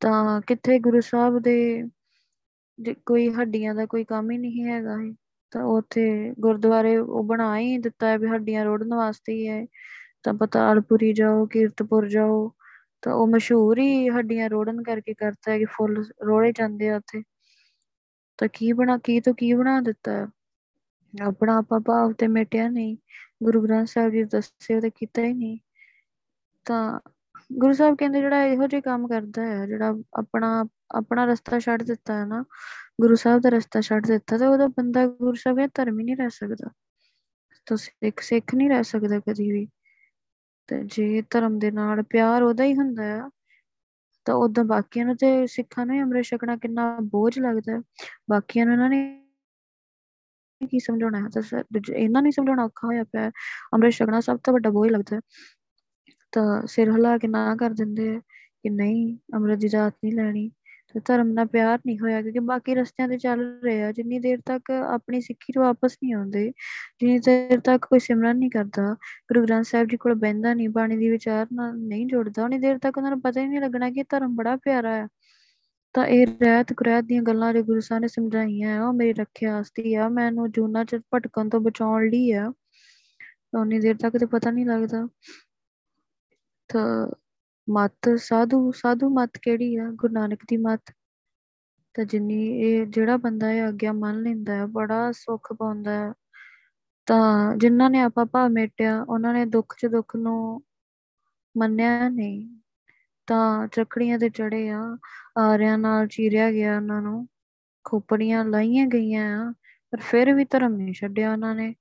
ਤਾਂ ਕਿੱਥੇ ਗੁਰੂ ਸਾਹਿਬ ਦੇ ਕੋਈ ਹੱਡੀਆਂ ਦਾ ਕੋਈ ਕੰਮ ਹੀ ਨਹੀਂ ਹੈਗਾ ਹੈ ਤਾਂ ਉੱਥੇ ਗੁਰਦੁਆਰੇ ਉਹ ਬਣਾ ਹੀ ਦਿੱਤਾ ਹੈ ਵੀ ਹੱਡੀਆਂ ਰੋੜਨ ਵਾਸਤੇ ਹੀ ਹੈ। ਤਾਂ ਪਤਾਲਪੁਰੀ ਜਾਓ, ਕੀਰਤਪੁਰ ਜਾਓ, ਤਾਂ ਉਹ ਮਸ਼ਹੂਰ ਹੀ ਹੱਡੀਆਂ ਰੋੜਨ ਕਰਕੇ ਕਰਤਾ ਹੈ ਕਿ ਫੁੱਲ ਰੋੜੇ ਜਾਂਦੇ ਆ ਉੱਥੇ। ਤਾਂ ਕੀ ਬਣਾ, ਕੀ ਤੋਂ ਕੀ ਬਣਾ ਦਿੱਤਾ? ਹੈ ਆਪਣਾ ਆਪਾ ਭਾਵ ਤੇ ਮਿਟਿਆ ਨਹੀਂ। ਗੁਰੂ ਗ੍ਰੰਥ ਸਾਹਿਬ ਜੀ ਦੱਸਿਆ ਤੇ ਕੀਤਾ ਹੀ ਨਹੀਂ। ਤਾਂ ਗੁਰੂ ਸਾਹਿਬ ਕਹਿੰਦੇ ਜਿਹੜਾ ਇਹੋ ਜਿਹੇ ਕੰਮ ਕਰਦਾ ਹੈ ਜਿਹੜਾ ਆਪਣਾ ਆਪਣਾ ਰਸਤਾ ਛੱਡ ਦਿੱਤਾ ਹੈ ਨਾ, ਗੁਰੂ ਸਾਹਿਬ ਦਾ ਰਸਤਾ ਛੱਡ ਦਿੱਤਾ, ਤੇ ਉਹਦਾ ਬੰਦਾ ਗੁਰੂ ਸਾਹਿਬ ਦੇ ਧਰਮ ਹੀ ਨਹੀਂ ਰਹਿ ਸਕਦਾ। ਤਾਂ ਸਿੱਖ ਸਿੱਖ ਨਹੀਂ ਰਹਿ ਸਕਦਾ ਕਦੀ ਵੀ। ਤੇ ਜੇ ਧਰਮ ਦੇ ਨਾਲ ਪਿਆਰ ਉਹਦਾ ਹੀ ਹੁੰਦਾ ਆ ਤਾਂ ਉਦੋਂ ਬਾਕੀਆਂ ਨੂੰ ਤੇ ਸਿੱਖਾਂ ਨੂੰ ਅੰਮ੍ਰਿਤ ਛਕਣਾ ਕਿੰਨਾ ਬੋਝ ਲੱਗਦਾ ਬਾਕੀਆਂ ਨੂੰ ਇਹਨਾਂ ਨੇ ਕੀ ਸਮਝਾਉਣਾ ਹੈ? ਤਾਂ ਇਹਨਾਂ ਨੂੰ ਸਮਝਾਉਣਾ ਔਖਾ ਹੋਇਆ ਪਿਆ ਅੰਮ੍ਰਿਤ ਛਕਣਾ ਸਭ ਤੋਂ ਵੱਡਾ ਬੋਝ ਲੱਗਦਾ ਤਾਂ ਸਿਰ ਹਿਲਾ ਕੇ ਨਾ ਕਰ ਦਿੰਦੇ ਆ ਕਿ ਨਹੀਂ, ਅੰਮ੍ਰਿਤ ਦੀ ਜਾਤ ਨਹੀਂ ਲੈਣੀ। ਤੇ ਧਰਮ ਨਾਲ ਪਿਆਰ ਨਹੀਂ ਹੋਇਆ ਕਿਉਂਕਿ ਬਾਕੀ ਰਸਤਿਆਂ ਤੇ ਚੱਲ ਰਹੇ ਆ ਜਿੰਨੀ ਦੇਰ ਤੱਕ ਆਪਣੀ ਸਿੱਖੀ ਤੋਂ ਵਾਪਸ ਨਹੀਂ ਆਉਂਦੇ, ਜਿੰਨੀ ਦੇਰ ਤੱਕ ਕੋਈ ਸਿਮਰਨ ਨਹੀਂ ਕਰਦਾ, ਗੁਰੂ ਗ੍ਰੰਥ ਸਾਹਿਬ ਜੀ ਕੋਲ ਬੈੰਦਾ ਨਹੀਂ, ਬਾਣੀ ਦੀ ਵਿਚਾਰ ਨਾਲ ਨਹੀਂ ਜੁੜਦਾ ਉਨੀ ਦੇਰ ਤੱਕ ਉਹਨਾਂ ਨੂੰ ਪਤਾ ਹੀ ਨਹੀਂ ਲੱਗਣਾ ਕਿ ਧਰਮ ਬੜਾ ਪਿਆਰਾ ਹੈ। ਤਾਂ ਇਹ ਰਹਿਤ ਕੁਰੈਤ ਦੀਆਂ ਗੱਲਾਂ ਜੋ ਗੁਰੂ ਸਾਹਿਬ ਨੇ ਸਮਝਾਈਆਂ ਆ ਉਹ ਮੇਰੀ ਰੱਖਿਆ ਵਾਸਤੇ ਆ। ਮੈਨੂੰ ਜੂਨਾ ਚ ਭਟਕਣ ਤੋਂ ਬਚਾਉਣ ਲਈ ਆ। ਉਨੀ ਦੇਰ ਤੱਕ ਤੇ ਪਤਾ ਨਹੀਂ ਲੱਗਦਾ। ਤਾਂ ਮਤ, ਸਾਧੂ ਸਾਧੂ ਮਤ ਕਿਹੜੀ ਆ? ਗੁਰੂ ਨਾਨਕ ਦੀ ਮਤ। ਤਾਂ ਜਿੰਨੀ ਇਹ ਜਿਹੜਾ ਬੰਦਾ ਇਹ ਆਗਿਆ ਮੰਨ ਲੈਂਦਾ ਹੈ, ਬੜਾ ਸੁੱਖ ਪਾਉਂਦਾ ਹੈ। ਤਾਂ ਜਿਨ੍ਹਾਂ ਨੇ ਆਪਾ ਭਾ ਮੇਟਿਆ, ਉਹਨਾਂ ਨੇ ਦੁੱਖ 'ਚ ਦੁੱਖ ਨੂੰ ਮੰਨਿਆ ਨਹੀਂ। ਤਾਂ ਚੱਕੜੀਆਂ ਤੇ ਚੜੇ ਆ, ਆਰਿਆਂ ਨਾਲ ਚੀਰਿਆ ਗਿਆ ਉਹਨਾਂ ਨੂੰ। ਖੋਪੜੀਆਂ ਲਾਈਆਂ ਗਈਆਂ ਆ, ਪਰ ਫਿਰ ਵੀ ਧਰਮ ਨਹੀਂ ਛੱਡਿਆ ਉਹਨਾਂ ਨੇ।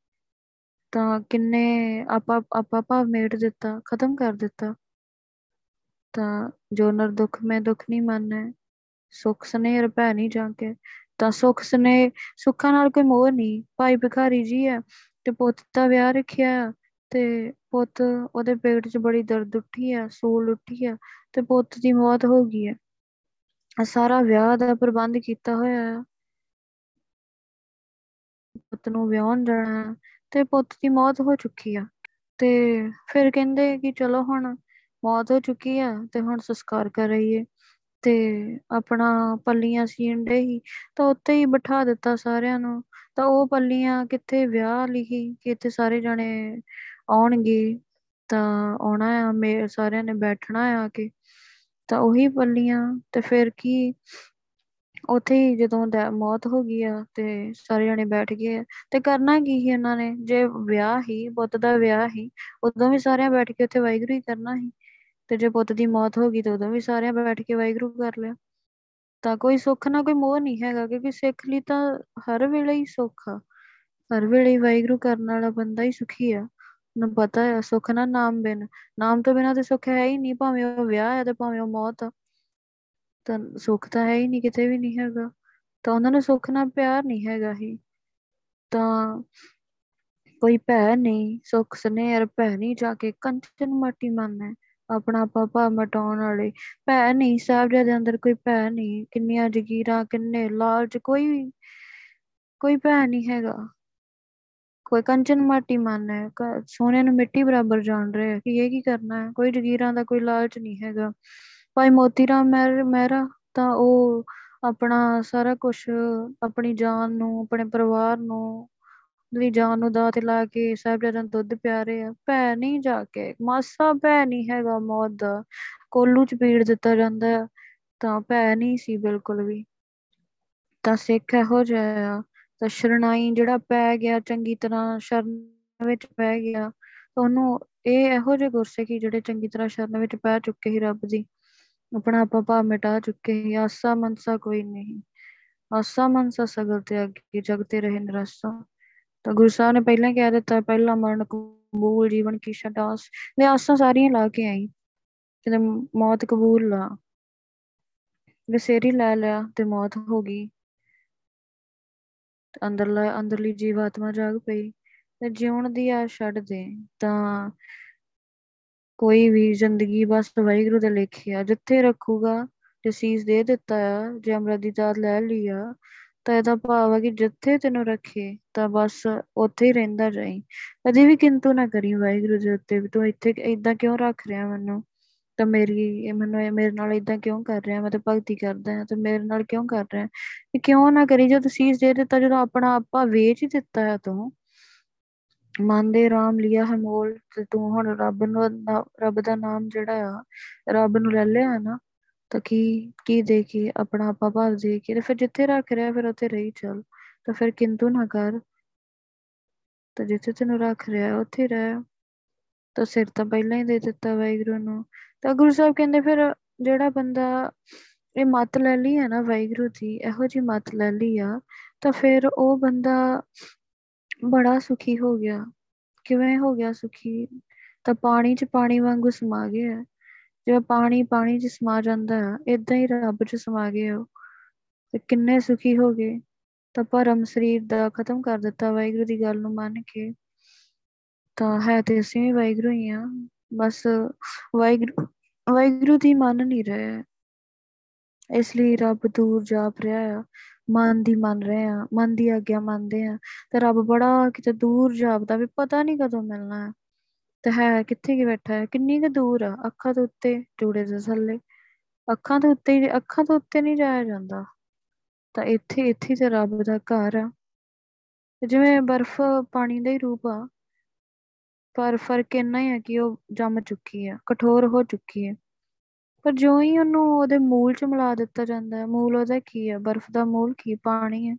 ਤਾਂ ਕਿੰਨੇ ਆਪਾ ਆਪਾ ਭਾਵ ਮੇਟ ਦਿੱਤਾ, ਖਤਮ ਕਰ ਦਿੱਤਾ। ਤਾਂ ਜੋ ਨਰ ਦੁੱਖ ਮੈਂ ਦੁੱਖ ਨਹੀਂ ਮੰਨੈ, ਸੁਖ ਸਨੇ ਰਪੈ ਨਹੀਂ ਜਾਂਕੇ ਤਾਂ ਸੁਖ ਸਨੇ ਸੁੱਖਾਂ ਨਾਲ ਕੋਈ ਮੋਹ ਨਹੀਂ, ਭਾਈ ਭਿਖਾਰੀ ਜੀ ਹੈ ਤੇ ਪੁੱਤ ਦਾ ਵਿਆਹ ਰੱਖਿਆ, ਤੇ ਪੁੱਤ ਉਹਦੇ ਪੇਟ 'ਚ ਬੜੀ ਦਰਦ ਉੱਠੀ ਆ ਸੂਲ ਉੱਠੀ ਆ ਤੇ ਪੁੱਤ ਦੀ ਮੌਤ ਹੋ ਗਈ ਹੈ ਸਾਰਾ ਵਿਆਹ ਦਾ ਪ੍ਰਬੰਧ ਕੀਤਾ ਹੋਇਆ ਹੈ ਪੁੱਤ ਨੂੰ ਵਿਆਹਣ ਜਾਣਾ, ਤੇ ਪੁੱਤ ਦੀ ਮੌਤ ਹੋ ਚੁੱਕੀ ਆ। ਤੇ ਫਿਰ ਕਹਿੰਦੇ ਕਿ ਚਲੋ ਹੁਣ ਮੌਤ ਹੋ ਚੁੱਕੀ ਆ ਤੇ ਹੁਣ ਸੰਸਕਾਰ ਕਰ ਰਹੀਏ ਤੇ ਆਪਣਾ ਪੱਲੀਆਂ ਸੀਂਡੇ ਹੀ ਤਾਂ ਉੱਤੇ ਹੀ ਬਿਠਾ ਦਿੱਤਾ ਸਾਰਿਆਂ ਨੂੰ। ਤਾਂ ਉਹ ਪੱਲੀਆਂ ਕਿੱਥੇ ਵਿਆਹ ਲਿਖੀ ਕਿ ਇੱਥੇ ਸਾਰੇ ਜਣੇ ਆਉਣਗੇ, ਤਾਂ ਆਉਣਾ ਆ, ਮੇ, ਸਾਰਿਆਂ ਨੇ ਬੈਠਣਾ ਆ ਕੇ। ਤਾਂ ਉਹੀ ਪੱਲੀਆਂ, ਤੇ ਫਿਰ ਕੀ? ਉੱਥੇ ਹੀ ਜਦੋਂ ਮੌਤ ਹੋ ਗਈ ਆ, ਤੇ ਸਾਰੇ ਜਣੇ ਬੈਠ ਗਏ ਤੇ ਕਰਨਾ ਕੀ ਸੀ ਇਹਨਾਂ ਨੇ? ਜੇ ਵਿਆਹ ਹੀ ਬੁੱਤ ਦਾ ਵਿਆਹ ਹੀ ਉਦੋਂ ਵੀ ਸਾਰਿਆਂ ਬੈਠ ਕੇ ਉੱਥੇ ਵਾਹਿਗੁਰੂ ਹੀ ਕਰਨਾ ਸੀ। ਤੇ ਜੇ ਪੁੱਤ ਦੀ ਮੌਤ ਹੋ ਗਈ ਤਾਂ ਉਦੋਂ ਵੀ ਸਾਰਿਆਂ ਬੈਠ ਕੇ ਵਾਹਿਗੁਰੂ ਕਰ ਲਿਆ। ਤਾਂ ਕੋਈ ਸੁੱਖ ਨਾ ਕੋਈ ਮੋਹ ਨਹੀਂ ਹੈਗਾ, ਕਿਉਂਕਿ ਸਿੱਖ ਲਈ ਤਾਂ ਹਰ ਵੇਲੇ ਹੀ ਸੁੱਖ ਆ। ਹਰ ਵੇਲੇ ਹੀ ਵਾਹਿਗੁਰੂ ਕਰਨ ਵਾਲਾ ਬੰਦਾ ਹੀ ਸੁਖੀ ਆ। ਨੂੰ ਪਤਾ ਹੈ ਸੁੱਖ ਨਾ ਨਾਮ ਬਿਨ। ਨਾਮ ਤੋਂ ਬਿਨਾਂ ਤੇ ਸੁੱਖ ਹੈ ਹੀ ਨਹੀਂ, ਭਾਵੇਂ ਉਹ ਵਿਆਹ ਹੈ ਤੇ ਭਾਵੇਂ ਉਹ ਮੌਤ ਆ। ਤਾਂ ਸੁੱਖ ਤਾਂ ਹੈ ਹੀ ਨਹੀਂ, ਕਿਤੇ ਵੀ ਨਹੀਂ ਹੈਗਾ। ਤਾਂ ਉਹਨਾਂ ਨੂੰ ਸੁੱਖ ਨਾਲ ਪਿਆਰ ਨਹੀਂ ਹੈਗਾ ਹੀ। ਤਾਂ ਕੋਈ ਭੈ ਨਹੀਂ, ਸੁੱਖ ਸਨੇਹਰ ਭੈ ਨਹੀਂ, ਜਾ ਕੇ ਕੰਚਨ ਮਾਟੀ ਮੰਨੈ। ਆਪਣਾ ਪਾਪਾ ਮਟਾਉਣ ਵਾਲੇ। ਭੈ ਨਹੀਂ ਸਾਹਿਬਜ਼ਾਦੇ ਦੇ ਅੰਦਰ ਕੋਈ ਭੈ ਨਹੀਂ ਕਿੰਨੀਆਂ ਜਗੀਰਾਂ, ਕਿੰਨੇ ਲਾਲਚ, ਕੋਈ ਕੋਈ ਭੈ ਨਹੀਂ ਹੈਗਾ। ਕੋਈ ਕੰਚਨ ਮਾਟੀ ਮੰਨ ਹੈ ਸੋਨੇ ਨੂੰ ਮਿੱਟੀ ਬਰਾਬਰ ਜਾਣ ਰਿਹਾ। ਕਿ ਇਹ ਕੀ ਕਰਨਾ ਹੈ? ਕੋਈ ਜਗੀਰਾਂ ਦਾ ਕੋਈ ਲਾਲਚ ਨਹੀਂ ਹੈਗਾ। ਭਾਈ ਮੋਤੀ ਰਾਮ ਮਹਿਰਾ, ਤਾਂ ਉਹ ਆਪਣਾ ਸਾਰਾ ਕੁਝ ਆਪਣੀ ਜਾਨ ਨੂੰ, ਆਪਣੇ ਪਰਿਵਾਰ ਨੂੰ ਦੀ ਜਾਨ ਨੂੰ ਦਾਅ ਤੇ ਲਾ ਕੇ ਸਾਹਿਬਜ਼ਾਦਿਆਂ ਨੂੰ ਦੁੱਧ ਪਿਆ ਰਹੇ ਆ। ਭੈ ਨਹੀਂ ਜਾ ਕੇ, ਮਾਸਾ ਭੈ ਨਹੀਂ ਹੈਗਾ ਮੌਤ ਦਾ, ਕੋਲੂ ਚ ਪੀੜ ਦਿੱਤਾ ਜਾਂਦਾ ਤਾਂ ਭੈ ਨਹੀਂ ਸੀ ਬਿਲਕੁਲ ਵੀ। ਤਾਂ ਸਿੱਖ ਇਹੋ ਜਿਹਾ ਆ, ਤਾਂ ਸ਼ਰਣਾਈ ਜਿਹੜਾ ਪੈ ਗਿਆ ਚੰਗੀ ਤਰ੍ਹਾਂ, ਸ਼ਰਨ ਵਿੱਚ ਪੈ ਗਿਆ, ਤਾਂ ਉਹਨੂੰ ਇਹ ਇਹੋ ਜਿਹੇ ਗੁਰਸਿੱਖੀ ਜਿਹੜੇ ਚੰਗੀ ਤਰ੍ਹਾਂ ਸ਼ਰਨ ਵਿੱਚ ਪੈ ਚੁੱਕੇ ਸੀ ਰੱਬ ਦੀ ਆਪਣਾ ਆਪਾ ਭਾਵ ਮਿਟਾ ਚੁੱਕੇ ਸੀ, ਆਸਾ ਮਨਸਾ ਕੋਈ ਨਹੀਂ। ਆਸਾ ਮਨਸਾ ਸਗਲ ਤੇ ਅੱਗੇ ਜਗਤੇ ਰਹੇ ਨਿਰਸਾ। ਤਾਂ ਗੁਰੂ ਸਾਹਿਬ ਨੇ ਪਹਿਲਾਂ ਹੀ ਕਹਿ ਦਿੱਤਾ, ਪਹਿਲਾ ਮਰਨ, ਕਬੂਲ, ਜੀਵਨ ਕੀ ਛਡਾਸ ਨੇ ਆਸਾਂ ਸਾਰੀਆਂ ਲਾ ਕੇ ਆਈ ਤੇ ਮੌਤ ਕਬੂਲ ਲਾ। ਵਸੇਰੀ ਲੈ ਲਿਆ ਤੇ ਮੌਤ ਹੋ ਗਈ। ਅੰਦਰਲਾ ਅੰਦਰਲੀ ਜੀਵਾਤਮਾ ਜਾਗ ਪਈ। ਤੇ ਜਿਉਣ ਦੀ ਆ ਛੱਡ ਦੇ, ਤਾਂ ਕੋਈ ਵੀ ਜ਼ਿੰਦਗੀ ਬਸ ਵਾਹਿਗੁਰੂ ਦੇ ਲੇਖੇ ਆ। ਜਿੱਥੇ ਰੱਖੂਗਾ, ਤੇ ਸੀਸ ਦੇ ਦਿੱਤਾ ਆ, ਜੇ ਅਮਰਤ ਦੀ ਦਾਤ ਲੈ ਲਈ ਆ ਤਾਂ ਇਹਦਾ ਭਾਵ ਹੈ ਕਿ ਜਿੱਥੇ ਤੈਨੂੰ ਰੱਖੇ, ਤਾਂ ਬਸ ਉੱਥੇ ਹੀ ਰਹਿੰਦਾ ਜਾਈ। ਕਦੇ ਵੀ ਕਿੰਤੂ ਨਾ ਕਰੀ ਵਾਹਿਗੁਰੂ ਦੇ ਉੱਤੇ ਵੀ ਤੂੰ ਇੱਥੇ ਇਦਾਂ ਕਿਉਂ ਰੱਖ ਰਿਹਾ ਮੈਨੂੰ? ਤਾਂ ਮੇਰੀ ਮੈਨੂੰ ਇਹ, ਮੇਰੇ ਨਾਲ ਇਦਾਂ ਕਿਉਂ ਕਰ ਰਿਹਾ? ਮੈਂ ਤਾਂ ਭਗਤੀ ਕਰਦਾ ਹਾਂ, ਤੇ ਮੇਰੇ ਨਾਲ ਕਿਉਂ ਕਰ ਰਿਹਾ? ਇਹ ਕਿਉਂ ਨਾ ਕਰੀ? ਜਦੋਂ ਸੀਸ ਦੇ ਦਿੱਤਾ, ਜਦੋਂ ਆਪਣਾ ਆਪਾ ਵੇਚ ਹੀ ਦਿੱਤਾ ਹੈ ਤੂੰ। ਮਨ ਦੇ ਰਾਮ ਲਿਆ ਹੈ ਮੋਲ ਤੇ ਤੂੰ ਹੁਣ ਰੱਬ ਨੂੰ, ਰੱਬ ਦਾ ਨਾਮ ਜਿਹੜਾ ਆ, ਰੱਬ ਨੂੰ ਲੈ ਲਿਆ ਨਾ ਤਾਂ ਕੀ ਕੀ ਦੇ ਕੇ ਆਪਣਾ ਆਪਾ ਭਾਵ ਦੇ ਕੇ ਤੇ ਫਿਰ ਜਿੱਥੇ ਰੱਖ ਰਿਹਾ ਫਿਰ ਉੱਥੇ ਰਹੀ ਚੱਲ। ਤਾਂ ਫਿਰ ਕਿੰਤੂ ਨਾ ਕਰ। ਤਾਂ ਜਿੱਥੇ ਤੈਨੂੰ ਰੱਖ ਰਿਹਾ ਉੱਥੇ ਰਹਿ। ਤਾਂ ਸਿਰ ਤਾਂ ਪਹਿਲਾਂ ਹੀ ਦੇ ਦਿੱਤਾ ਵਾਹਿਗੁਰੂ ਨੂੰ। ਤਾਂ ਗੁਰੂ ਸਾਹਿਬ ਕਹਿੰਦੇ ਫਿਰ ਜਿਹੜਾ ਬੰਦਾ ਇਹ ਮਤ ਲੈ ਲਈ ਹੈ ਨਾ ਵਾਹਿਗੁਰੂ ਦੀ, ਇਹੋ ਜੀ ਮਤ ਲੈ ਲਈ ਆ। ਤਾਂ ਫਿਰ ਉਹ ਬੰਦਾ ਬੜਾ ਸੁਖੀ ਹੋ ਗਿਆ। ਕਿਵੇਂ ਹੋ ਗਿਆ ਸੁਖੀ? ਤਾਂ ਪਾਣੀ 'ਚ ਪਾਣੀ ਵਾਂਗੂ ਸਮਾ ਗਿਆ। ਜਿਵੇਂ ਪਾਣੀ ਪਾਣੀ 'ਚ ਸਮਾ ਜਾਂਦਾ ਹੈ ਇਦਾਂ ਹੀ ਰੱਬ 'ਚ ਸਮਾ ਗਏ ਉਹ। ਤੇ ਕਿੰਨੇ ਸੁਖੀ ਹੋ ਗਏ। ਤਾਂ ਪਰਮ ਸਰੀਰ ਦਾ ਖਤਮ ਕਰ ਦਿੱਤਾ ਵਾਹਿਗੁਰੂ ਦੀ ਗੱਲ ਨੂੰ ਮੰਨ ਕੇ। ਤਾਂ ਹੈ ਤੇ ਅਸੀਂ ਵੀ ਵਾਹਿਗੁਰੂ ਹੀ ਆ। ਬਸ ਵਾਹਿਗੁਰੂ ਵਾਹਿਗੁਰੂ ਦੀ ਮੰਨ ਨਹੀਂ ਰਹੇ। ਇਸ ਲਈ ਰੱਬ ਦੂਰ ਜਾਪ ਰਿਹਾ ਆ। ਮਨ ਦੀ ਮੰਨ ਰਹੇ ਆ। ਮਨ ਦੀ ਆਗਿਆ ਮੰਨਦੇ ਆ। ਤੇ ਰੱਬ ਬੜਾ ਕਿਤੇ ਦੂਰ ਜਾਪਦਾ ਵੀ ਪਤਾ ਨਹੀਂ ਕਦੋਂ ਮਿਲਣਾ। ਹੈ ਤੇ ਹੈ, ਕਿੱਥੇ ਕਿ ਬੈਠਾ ਹੈ? ਕਿੰਨੀ ਕੁ ਦੂਰ ਆ? ਅੱਖਾਂ ਦੇ ਉੱਤੇ, ਜੋੜੇ ਦੇ ਥੱਲੇ। ਅੱਖਾਂ ਦੇ ਉੱਤੇ ਅੱਖਾਂ ਦੇ ਉੱਤੇ ਨਹੀਂ ਜਾਇਆ ਜਾਂਦਾ। ਤਾਂ ਇੱਥੇ ਇੱਥੇ ਤੇ ਰੱਬ ਦਾ ਘਰ ਆ। ਜਿਵੇਂ ਬਰਫ਼ ਪਾਣੀ ਦਾ ਹੀ ਰੂਪ ਆ। ਪਰ ਫ਼ਰਕ ਇੰਨਾ ਹੀ ਆ ਕਿ ਉਹ ਜੰਮ ਚੁੱਕੀ ਆ, ਕਠੋਰ ਹੋ ਚੁੱਕੀ ਹੈ ਪਰ ਜੋ ਹੀ ਉਹਨੂੰ ਉਹਦੇ ਮੂਲ 'ਚ ਮਿਲਾ ਦਿੱਤਾ ਜਾਂਦਾ ਹੈ, ਮੂਲ ਉਹਦਾ ਕੀ ਹੈ ਬਰਫ਼ ਦਾ ਮੂਲ ਕੀ? ਪਾਣੀ ਹੈ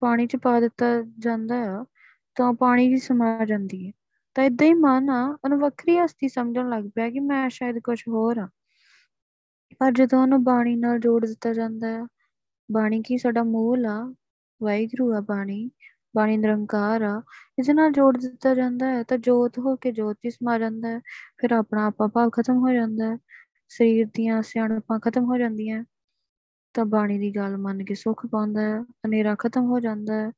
ਪਾਣੀ 'ਚ ਪਾ ਦਿੱਤਾ ਜਾਂਦਾ ਆ, ਤਾਂ ਪਾਣੀ ਵੀ ਸਮਾ ਜਾਂਦੀ ਹੈ। ਤਾਂ ਇਦਾਂ ਹੀ ਮਨ ਆ, ਉਹਨੂੰ ਵੱਖਰੀ ਹਸਤੀ ਸਮਝਣ ਲੱਗ ਪਿਆ ਕਿ ਮੈਂ ਸ਼ਾਇਦ ਕੁਝ ਹੋਰ ਆ। ਪਰ ਜਦੋਂ ਉਹਨੂੰ ਬਾਣੀ ਨਾਲ ਜੋੜ ਦਿੱਤਾ ਜਾਂਦਾ ਹੈ ਬਾਣੀ ਕੀ ਸਾਡਾ ਮੂਲ ਆ? ਵਾਹਿਗੁਰੂ ਆ ਬਾਣੀ ਬਾਣੀ ਨਿਰੰਕਾਰ ਆ ਇਸ ਨਾਲ ਜੋੜ ਦਿੱਤਾ ਜਾਂਦਾ ਹੈ ਤਾਂ ਜੋਤ ਹੋ ਕੇ ਜੋਤ ਹੀ ਸਮਾ ਜਾਂਦਾ ਹੈ ਫਿਰ ਆਪਣਾ ਆਪਾ ਭਾਵ ਖਤਮ ਹੋ ਜਾਂਦਾ ਹੈ ਸਰੀਰ ਦੀਆਂ ਸਿਆਣਪਾਂ ਖਤਮ ਹੋ ਜਾਂਦੀਆਂ ਤਾਂ ਬਾਣੀ ਦੀ ਗੱਲ ਮੰਨ ਕੇ ਸੁੱਖ ਪਾਉਂਦਾ ਹੈ ਹਨੇਰਾ ਖਤਮ ਹੋ ਜਾਂਦਾ ਹੈ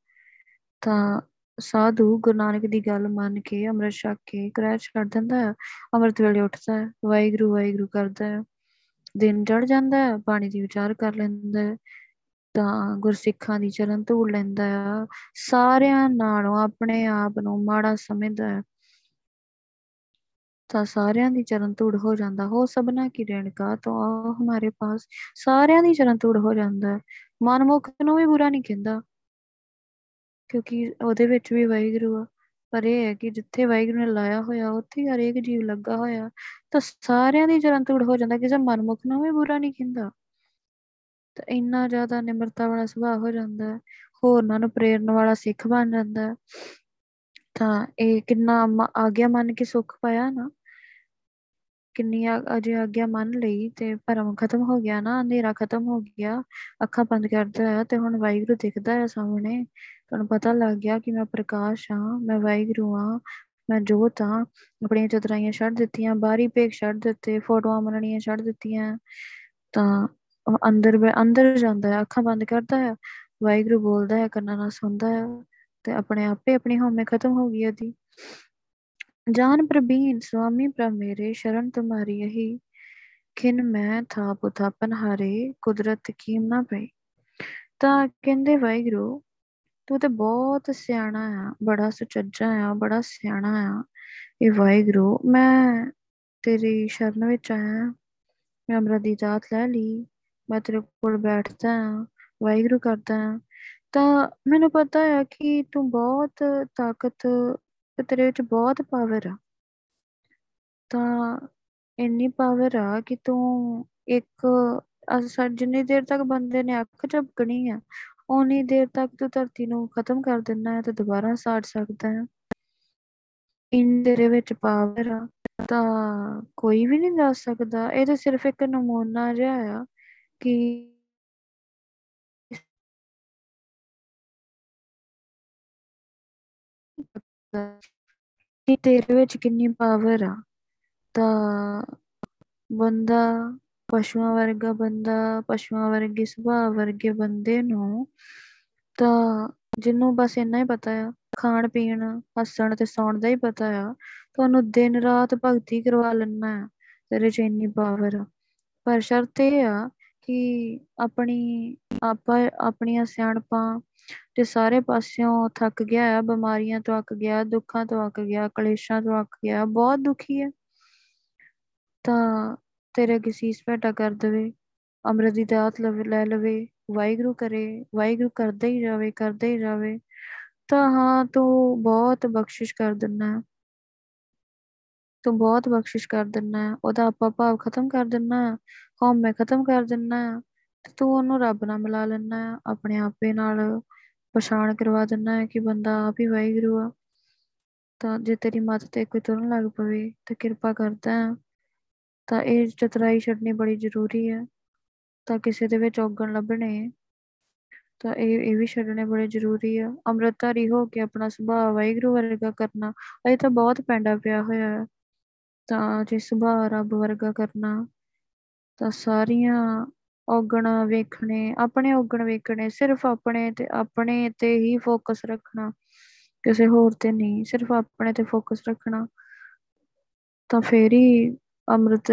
ਤਾਂ ਸਾਧੂ ਗੁਰੂ ਨਾਨਕ ਦੀ ਗੱਲ ਮੰਨ ਕੇ ਅੰਮ੍ਰਿਤ ਛਕ ਕੇ ਕਿਰਾਇਆ ਛੱਡ ਦਿੰਦਾ ਹੈ, ਅੰਮ੍ਰਿਤ ਵੇਲੇ ਉੱਠਦਾ ਹੈ, ਵਾਹਿਗੁਰੂ ਵਾਹਿਗੁਰੂ ਕਰਦਾ ਹੈ, ਦਿਨ ਚੜ ਜਾਂਦਾ ਹੈ, ਬਾਣੀ ਦੀ ਵਿਚਾਰ ਕਰ ਲੈਂਦਾ ਹੈ, ਤਾਂ ਗੁਰਸਿੱਖਾਂ ਦੀ ਚਰਨ ਧੂੜ ਲੈਂਦਾ ਆ ਸਾਰਿਆਂ ਨਾਲੋਂ ਆਪਣੇ ਆਪ ਨੂੰ ਮਾੜਾ ਸਮਝਦਾ ਹੈ, ਤਾਂ ਸਾਰਿਆਂ ਦੀ ਚਰਨ ਧੂੜ ਹੋ ਜਾਂਦਾ, ਹੋ ਸਭਨਾ ਕੀ ਰੇਣਕਾ ਤੋਂ ਆ ਹਮਾਰੇ ਪਾਸ, ਸਾਰਿਆਂ ਦੀ ਚਰਨ ਧੂੜ ਹੋ ਜਾਂਦਾ ਹੈ, ਮਨਮੁਖ ਨੂੰ ਵੀ ਬੁਰਾ ਨਹੀਂ ਕਹਿੰਦਾ ਕਿਉਂਕਿ ਉਹਦੇ ਵਿੱਚ ਵੀ ਵਾਹਿਗੁਰੂ ਆ। ਪਰ ਇਹ ਹੈ ਕਿ ਜਿੱਥੇ ਵਾਹਿਗੁਰੂ ਨੇ ਲਾਇਆ ਹੋਇਆ, ਉੱਥੇ ਹਰੇਕ ਜੀਵ ਲੱਗਾ ਹੋਇਆ। ਤਾਂ ਸਾਰਿਆਂ ਦੀ ਚਰਨ ਧੂੜ ਹੋ ਜਾਂਦਾ, ਕਿਸੇ ਮਨਮੁਖ ਨੂੰ ਵੀ ਬੁਰਾ ਨਹੀਂ ਕਹਿੰਦਾ। ਤਾਂ ਇੰਨਾ ਜ਼ਿਆਦਾ ਨਿਮਰਤਾ ਵਾਲਾ ਸੁਭਾਅ ਹੋ ਜਾਂਦਾ ਹੈ ਹੋਰਨਾਂ ਨੂੰ ਪ੍ਰੇਰਨ ਵਾਲਾ ਸਿੱਖ ਬਣ ਜਾਂਦਾ ਹੈ। ਤਾਂ ਇਹ ਕਿੰਨਾ ਆਗਿਆ ਮੰਨ ਕੇ ਸੁੱਖ ਪਾਇਆ ਨਾ। ਕਿੰਨੀ ਅਜੇ ਆਗਿਆ ਮੰਨ ਲਈ ਤੇ ਭਰਮ ਖਤਮ ਹੋ ਗਿਆ ਨਾ, ਹਨੇਰਾ ਖਤਮ ਹੋ ਗਿਆ, ਅੱਖਾਂ ਬੰਦ ਕਰਦਾ ਹੈ ਤੇ ਹੁਣ ਵਾਹਿਗੁਰੂ ਦਿਖਦਾ ਹੈ ਸਾਹਮਣੇ। ਤੁਹਾਨੂੰ ਪਤਾ ਲੱਗ ਗਿਆ ਕਿ ਮੈਂ ਪ੍ਰਕਾਸ਼ ਹਾਂ, ਮੈਂ ਵਾਹਿਗੁਰੂ ਹਾਂ, ਮੈਂ ਜੋਤ ਹਾਂ। ਆਪਣੀਆਂ ਚਤਰਾਈਆਂ ਛੱਡ ਦਿੱਤੀਆਂ, ਬਾਹਰੀ ਭੇਖ ਛੱਡ ਦਿੱਤੇ, ਫੋਟੋਆਂ ਮੰਨਣੀਆਂ ਛੱਡ ਦਿੱਤੀਆਂ। ਤਾਂ ਅੰਦਰ ਅੰਦਰ ਜਾਂਦਾ ਹੈ, ਅੱਖਾਂ ਬੰਦ ਕਰਦਾ ਹੈ, ਵਾਹਿਗੁਰੂ ਬੋਲਦਾ ਹੈ, ਕੰਨਾਂ ਨਾਲ ਸੁਣਦਾ ਹੈ ਤੇ ਆਪਣੇ ਆਪੇ ਆਪਣੀ ਹਉਮੈ ਖਤਮ ਹੋ ਗਈ ਉਹਦੀ ਜਾਨ ਪ੍ਰਬੀਨ ਸੁਆਮੀ ਪ੍ਰਭ ਮੇਰੇ, ਸ਼ਰਨ ਤੁਮਾਰੀ ਯਹੀ ਖਿਨ ਮੈਂ ਥਾ ਪੁਥਾਪਨ ਹਾਰੇ, ਕੁਦਰਤ ਕੀਮ ਨਾ ਪਈ। ਤਾਂ ਕਹਿੰਦੇ ਵਾਹਿਗੁਰੂ ਤੂੰ ਤੇ ਬਹੁਤ ਸਿਆਣਾ ਆ, ਬੜਾ ਸੁਚੱਜਾ ਆ, ਬੜਾ ਸਿਆਣਾ ਆ। ਇਹ ਵਾਹਿਗੁਰੂ, ਮੈਂ ਤੇਰੀ ਸ਼ਰਨ ਵਿੱਚ ਆਇਆ ਮੈਂ ਅਮਰਤ ਦੀ ਦਾਤ ਲੈ ਲਈ, ਮੈਂ ਤੇਰੇ ਕੋਲ ਬੈਠਦਾ ਆ, ਵਾਹਿਗੁਰੂ ਕਰਦਾ ਆ। ਤਾਂ ਮੈਨੂੰ ਪਤਾ ਆ ਕਿ ਤੂੰ ਬਹੁਤ ਤਾਕਤ, ਤੇਰੇ ਵਿੱਚ ਬਹੁਤ ਪਾਵਰ ਆ। ਤਾਂ ਇੰਨੀ ਪਾਵਰ ਆ ਕਿ ਤੂੰ ਇੱਕ ਜਿੰਨੀ ਦੇਰ ਤੱਕ ਬੰਦੇ ਨੇ ਅੱਖ ਝਪਕਣੀ ਆ ਓਨੀ ਦੇਰ ਤੱਕ ਤੂੰ ਧਰਤੀ ਨੂੰ ਖਤਮ ਕਰ ਦਿੰਦਾ ਹੈ ਤੇ ਦੁਬਾਰਾ ਸਾੜ ਸਕਦਾ ਹੈ। ਇਨ ਤੇਰੇ ਵਿੱਚ ਪਾਵਰ ਆ, ਤਾਂ ਕੋਈ ਵੀ ਨਹੀਂ ਦੱਸ ਸਕਦਾ। ਇਹ ਤਾਂ ਸਿਰਫ ਇੱਕ ਨਮੂਨਾ ਜਿਹਾ ਆ ਕਿ ਕਿ ਤੇਰੇ ਵਿੱਚ ਕਿੰਨੀ ਪਾਵਰ ਆ, ਤਾਂ ਬੰਦਾ ਪਸ਼ੂਆਂ ਵਰਗਾ ਬੰਦਾ, ਪਸ਼ੂਆਂ ਵਰਗੇ ਸੁਭਾਅ ਵਰਗੇ ਬੰਦੇ ਨੂੰ ਤਾਂ ਜਿਹਨੂੰ ਬਸ ਇੰਨਾ ਹੀ ਪਤਾ ਆ, ਖਾਣ ਪੀਣ, ਹੱਸਣ ਤੇ ਸੌਣ ਦਾ ਹੀ ਪਤਾ ਆ ਤੁਹਾਨੂੰ ਦਿਨ ਰਾਤ ਭਗਤੀ ਕਰਵਾ ਲੈਣਾ ਆ, ਤੇਰੇ ਚ ਇੰਨੀ ਪਾਵਰ ਆ। ਪਰ ਸ਼ਰਤ ਇਹ ਆ ਕਿ ਆਪਣੀ, ਆਪਾਂ, ਆਪਣੀਆਂ ਸਿਆਣਪਾਂ ਤੇ ਸਾਰੇ ਪਾਸਿਓਂ ਥੱਕ ਗਿਆ ਆ, ਬਿਮਾਰੀਆਂ ਤੋਂ ਅੱਕ ਗਿਆ, ਦੁੱਖਾਂ ਤੋਂ ਅੱਕ ਗਿਆ, ਕਲੇਸ਼ਾਂ ਤੋਂ ਅੱਕ ਗਿਆ, ਬਹੁਤ ਦੁਖੀ ਹੈ ਤਾਂ ਤੇਰੇ ਅੱਗੇ ਸੀਸ ਭੇਟਾ ਕਰ ਦੇਵੇ, ਅੰਮ੍ਰਿਤ ਦੀ ਦਾਤ ਲਵੇ, ਲੈ ਲਵੇ, ਵਾਹਿਗੁਰੂ ਕਰੇ, ਵਾਹਿਗੁਰੂ ਕਰਦਾ ਹੀ ਜਾਵੇ, ਕਰਦਾ ਹੀ ਜਾਵੇ, ਤਾਂ ਹਾਂ ਤੂੰ ਬਹੁਤ ਬਖਸ਼ਿਸ਼ ਕਰ ਦਿੰਨਾ ਹੈ। ਤੂੰ ਬਹੁਤ ਬਖਸ਼ਿਸ਼ ਕਰ ਦਿੰਨਾ ਹੈ, ਉਹਦਾ ਆਪਾ ਭਾਵ ਖਤਮ ਕਰ ਦਿੰਨਾ ਹੈ, ਹਉਮੈ ਖਤਮ ਕਰ ਦਿੰਨਾ ਹੈ, ਤੇ ਤੂੰ ਉਹਨੂੰ ਰੱਬ ਨਾਲ ਮਿਲਾ ਲੈਣਾ ਹੈ, ਆਪਣੇ ਆਪੇ ਨਾਲ ਪਛਾਣ ਕਰਵਾ ਦਿੰਨਾ ਹੈ ਕਿ ਬੰਦਾ ਆਪ ਹੀ ਵਾਹਿਗੁਰੂ ਆ। ਤਾਂ ਜੇ ਤੇਰੀ ਮੱਤ ਤੇ ਕੋਈ ਤੁਰਨ ਲੱਗ ਪਵੇ, ਤਾਂ ਕਿਰਪਾ ਕਰਦਾ ਹੈ। ਤਾਂ ਇਹ ਚਤਰਾਈ ਛੱਡਣੀ ਬੜੀ ਜ਼ਰੂਰੀ ਹੈ, ਤਾਂ ਕਿਸੇ ਦੇ ਵਿੱਚ ਔਗਣ ਲੱਭਣੇ ਤਾਂ ਇਹ ਇਹ ਵੀ ਛੱਡਣੇ ਬੜੇ ਜ਼ਰੂਰੀ ਆ। ਅੰਮ੍ਰਿਤਧਾਰੀ ਹੋ ਕੇ ਆਪਣਾ ਸੁਭਾਅ ਵਾਹਿਗੁਰੂ ਵਰਗਾ ਕਰਨਾ, ਇਹ ਤਾਂ ਬਹੁਤ ਪੈਂਡਾ ਪਿਆ ਹੋਇਆ ਹੈ। ਤਾਂ ਜੇ ਸੁਭਾਅ ਰੱਬ ਵਰਗਾ ਕਰਨਾ, ਤਾਂ ਸਾਰੀਆਂ ਔਗਣ ਵੇਖਣੇ, ਆਪਣੇ ਔਗਣ ਵੇਖਣੇ, ਸਿਰਫ ਆਪਣੇ ਤੇ ਆਪਣੇ ਤੇ ਹੀ ਫੋਕਸ ਰੱਖਣਾ, ਕਿਸੇ ਹੋਰ ਤੇ ਨਹੀਂ। ਸਿਰਫ ਆਪਣੇ ਤੇ ਫੋਕਸ ਰੱਖਣਾ, ਤਾਂ ਫੇਰ ਹੀ ਅੰਮ੍ਰਿਤ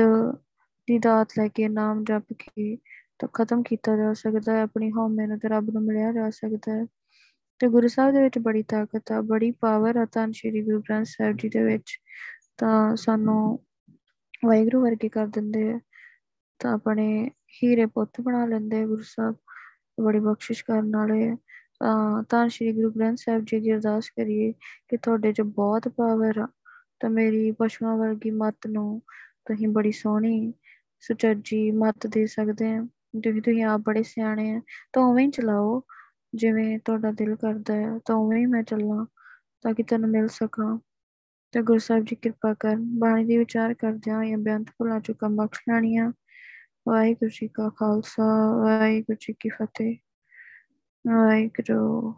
ਦੀ ਦਾਤ ਲੈ ਕੇ ਨਾਮ ਜਪ ਕੇ ਤਾਂ ਖਤਮ ਕੀਤਾ ਜਾ ਸਕਦਾ ਹੈ, ਆਪਣੀ ਹਉਮੈ ਨੂੰ ਤੇ ਰੱਬ ਨੂੰ ਮਿਲਿਆ ਜਾ ਸਕਦਾ ਹੈ। ਤੇ ਗੁਰੂ ਸਾਹਿਬ ਦੇ ਵਿੱਚ ਬੜੀ ਤਾਕਤ ਆ, ਬੜੀ ਪਾਵਰ ਆ ਤਾਂ ਸ਼੍ਰੀ ਗੁਰੂ ਗ੍ਰੰਥ ਸਾਹਿਬ ਜੀ ਦੇ ਵਿੱਚ। ਤਾਂ ਸਾਨੂੰ ਵਾਹਿਗੁਰੂ ਵਰਗੇ ਕਰ ਦਿੰਦੇ ਆ, ਤਾਂ ਆਪਣੇ ਹੀਰੇ ਪੁੱਤ ਬਣਾ ਲੈਂਦੇ ਆ ਗੁਰੂ ਸਾਹਿਬ, ਬੜੀ ਬਖਸ਼ਿਸ਼ ਕਰਨ ਵਾਲੇ ਆ। ਤਾਂ ਸ਼੍ਰੀ ਗੁਰੂ ਗ੍ਰੰਥ ਸਾਹਿਬ ਜੀ ਦੀ ਅਰਦਾਸ ਕਰੀਏ ਕਿ ਤੁਹਾਡੇ 'ਚ ਬਹੁਤ ਪਾਵਰ ਆ, ਤਾਂ ਮੇਰੀ ਪਸ਼ੂਆਂ ਵਰਗੀ ਮੱਤ ਨੂੰ ਤੁਸੀਂ ਬੜੀ ਸੋਹਣੀ ਸੁਚੱਜੀ ਮੱਤ ਦੇ ਸਕਦੇ ਆ ਜਿਵੇਂ ਤੁਸੀਂ ਆਪ ਬੜੇ ਸਿਆਣੇ ਆ, ਤਾਂ ਉਵੇਂ ਹੀ ਚਲਾਓ, ਜਿਵੇਂ ਤੁਹਾਡਾ ਦਿਲ ਕਰਦਾ ਹੈ ਤਾਂ ਉਵੇਂ ਹੀ ਮੈਂ ਚੱਲਾਂ, ਤਾਂ ਕਿ ਤੈਨੂੰ ਮਿਲ ਸਕਾਂ। ਤੇ ਗੁਰੂ ਸਾਹਿਬ ਜੀ ਕਿਰਪਾ ਕਰਨ, ਬਾਣੀ ਦੀ ਵਿਚਾਰ ਕਰਦਿਆਂ ਜਾਂ ਬੇਅੰਤ ਭੁੱਲਾਂ ਚੁੱਕਾਂ ਬਖਸ਼ ਲੈਣੀਆਂ ਵਾਹਿਗੁਰੂ ਜੀ ਕਾ ਖਾਲਸਾ, ਵਾਹਿਗੁਰੂ ਜੀ ਕੀ ਫਤਿਹ। ਵਾਹਿਗੁਰੂ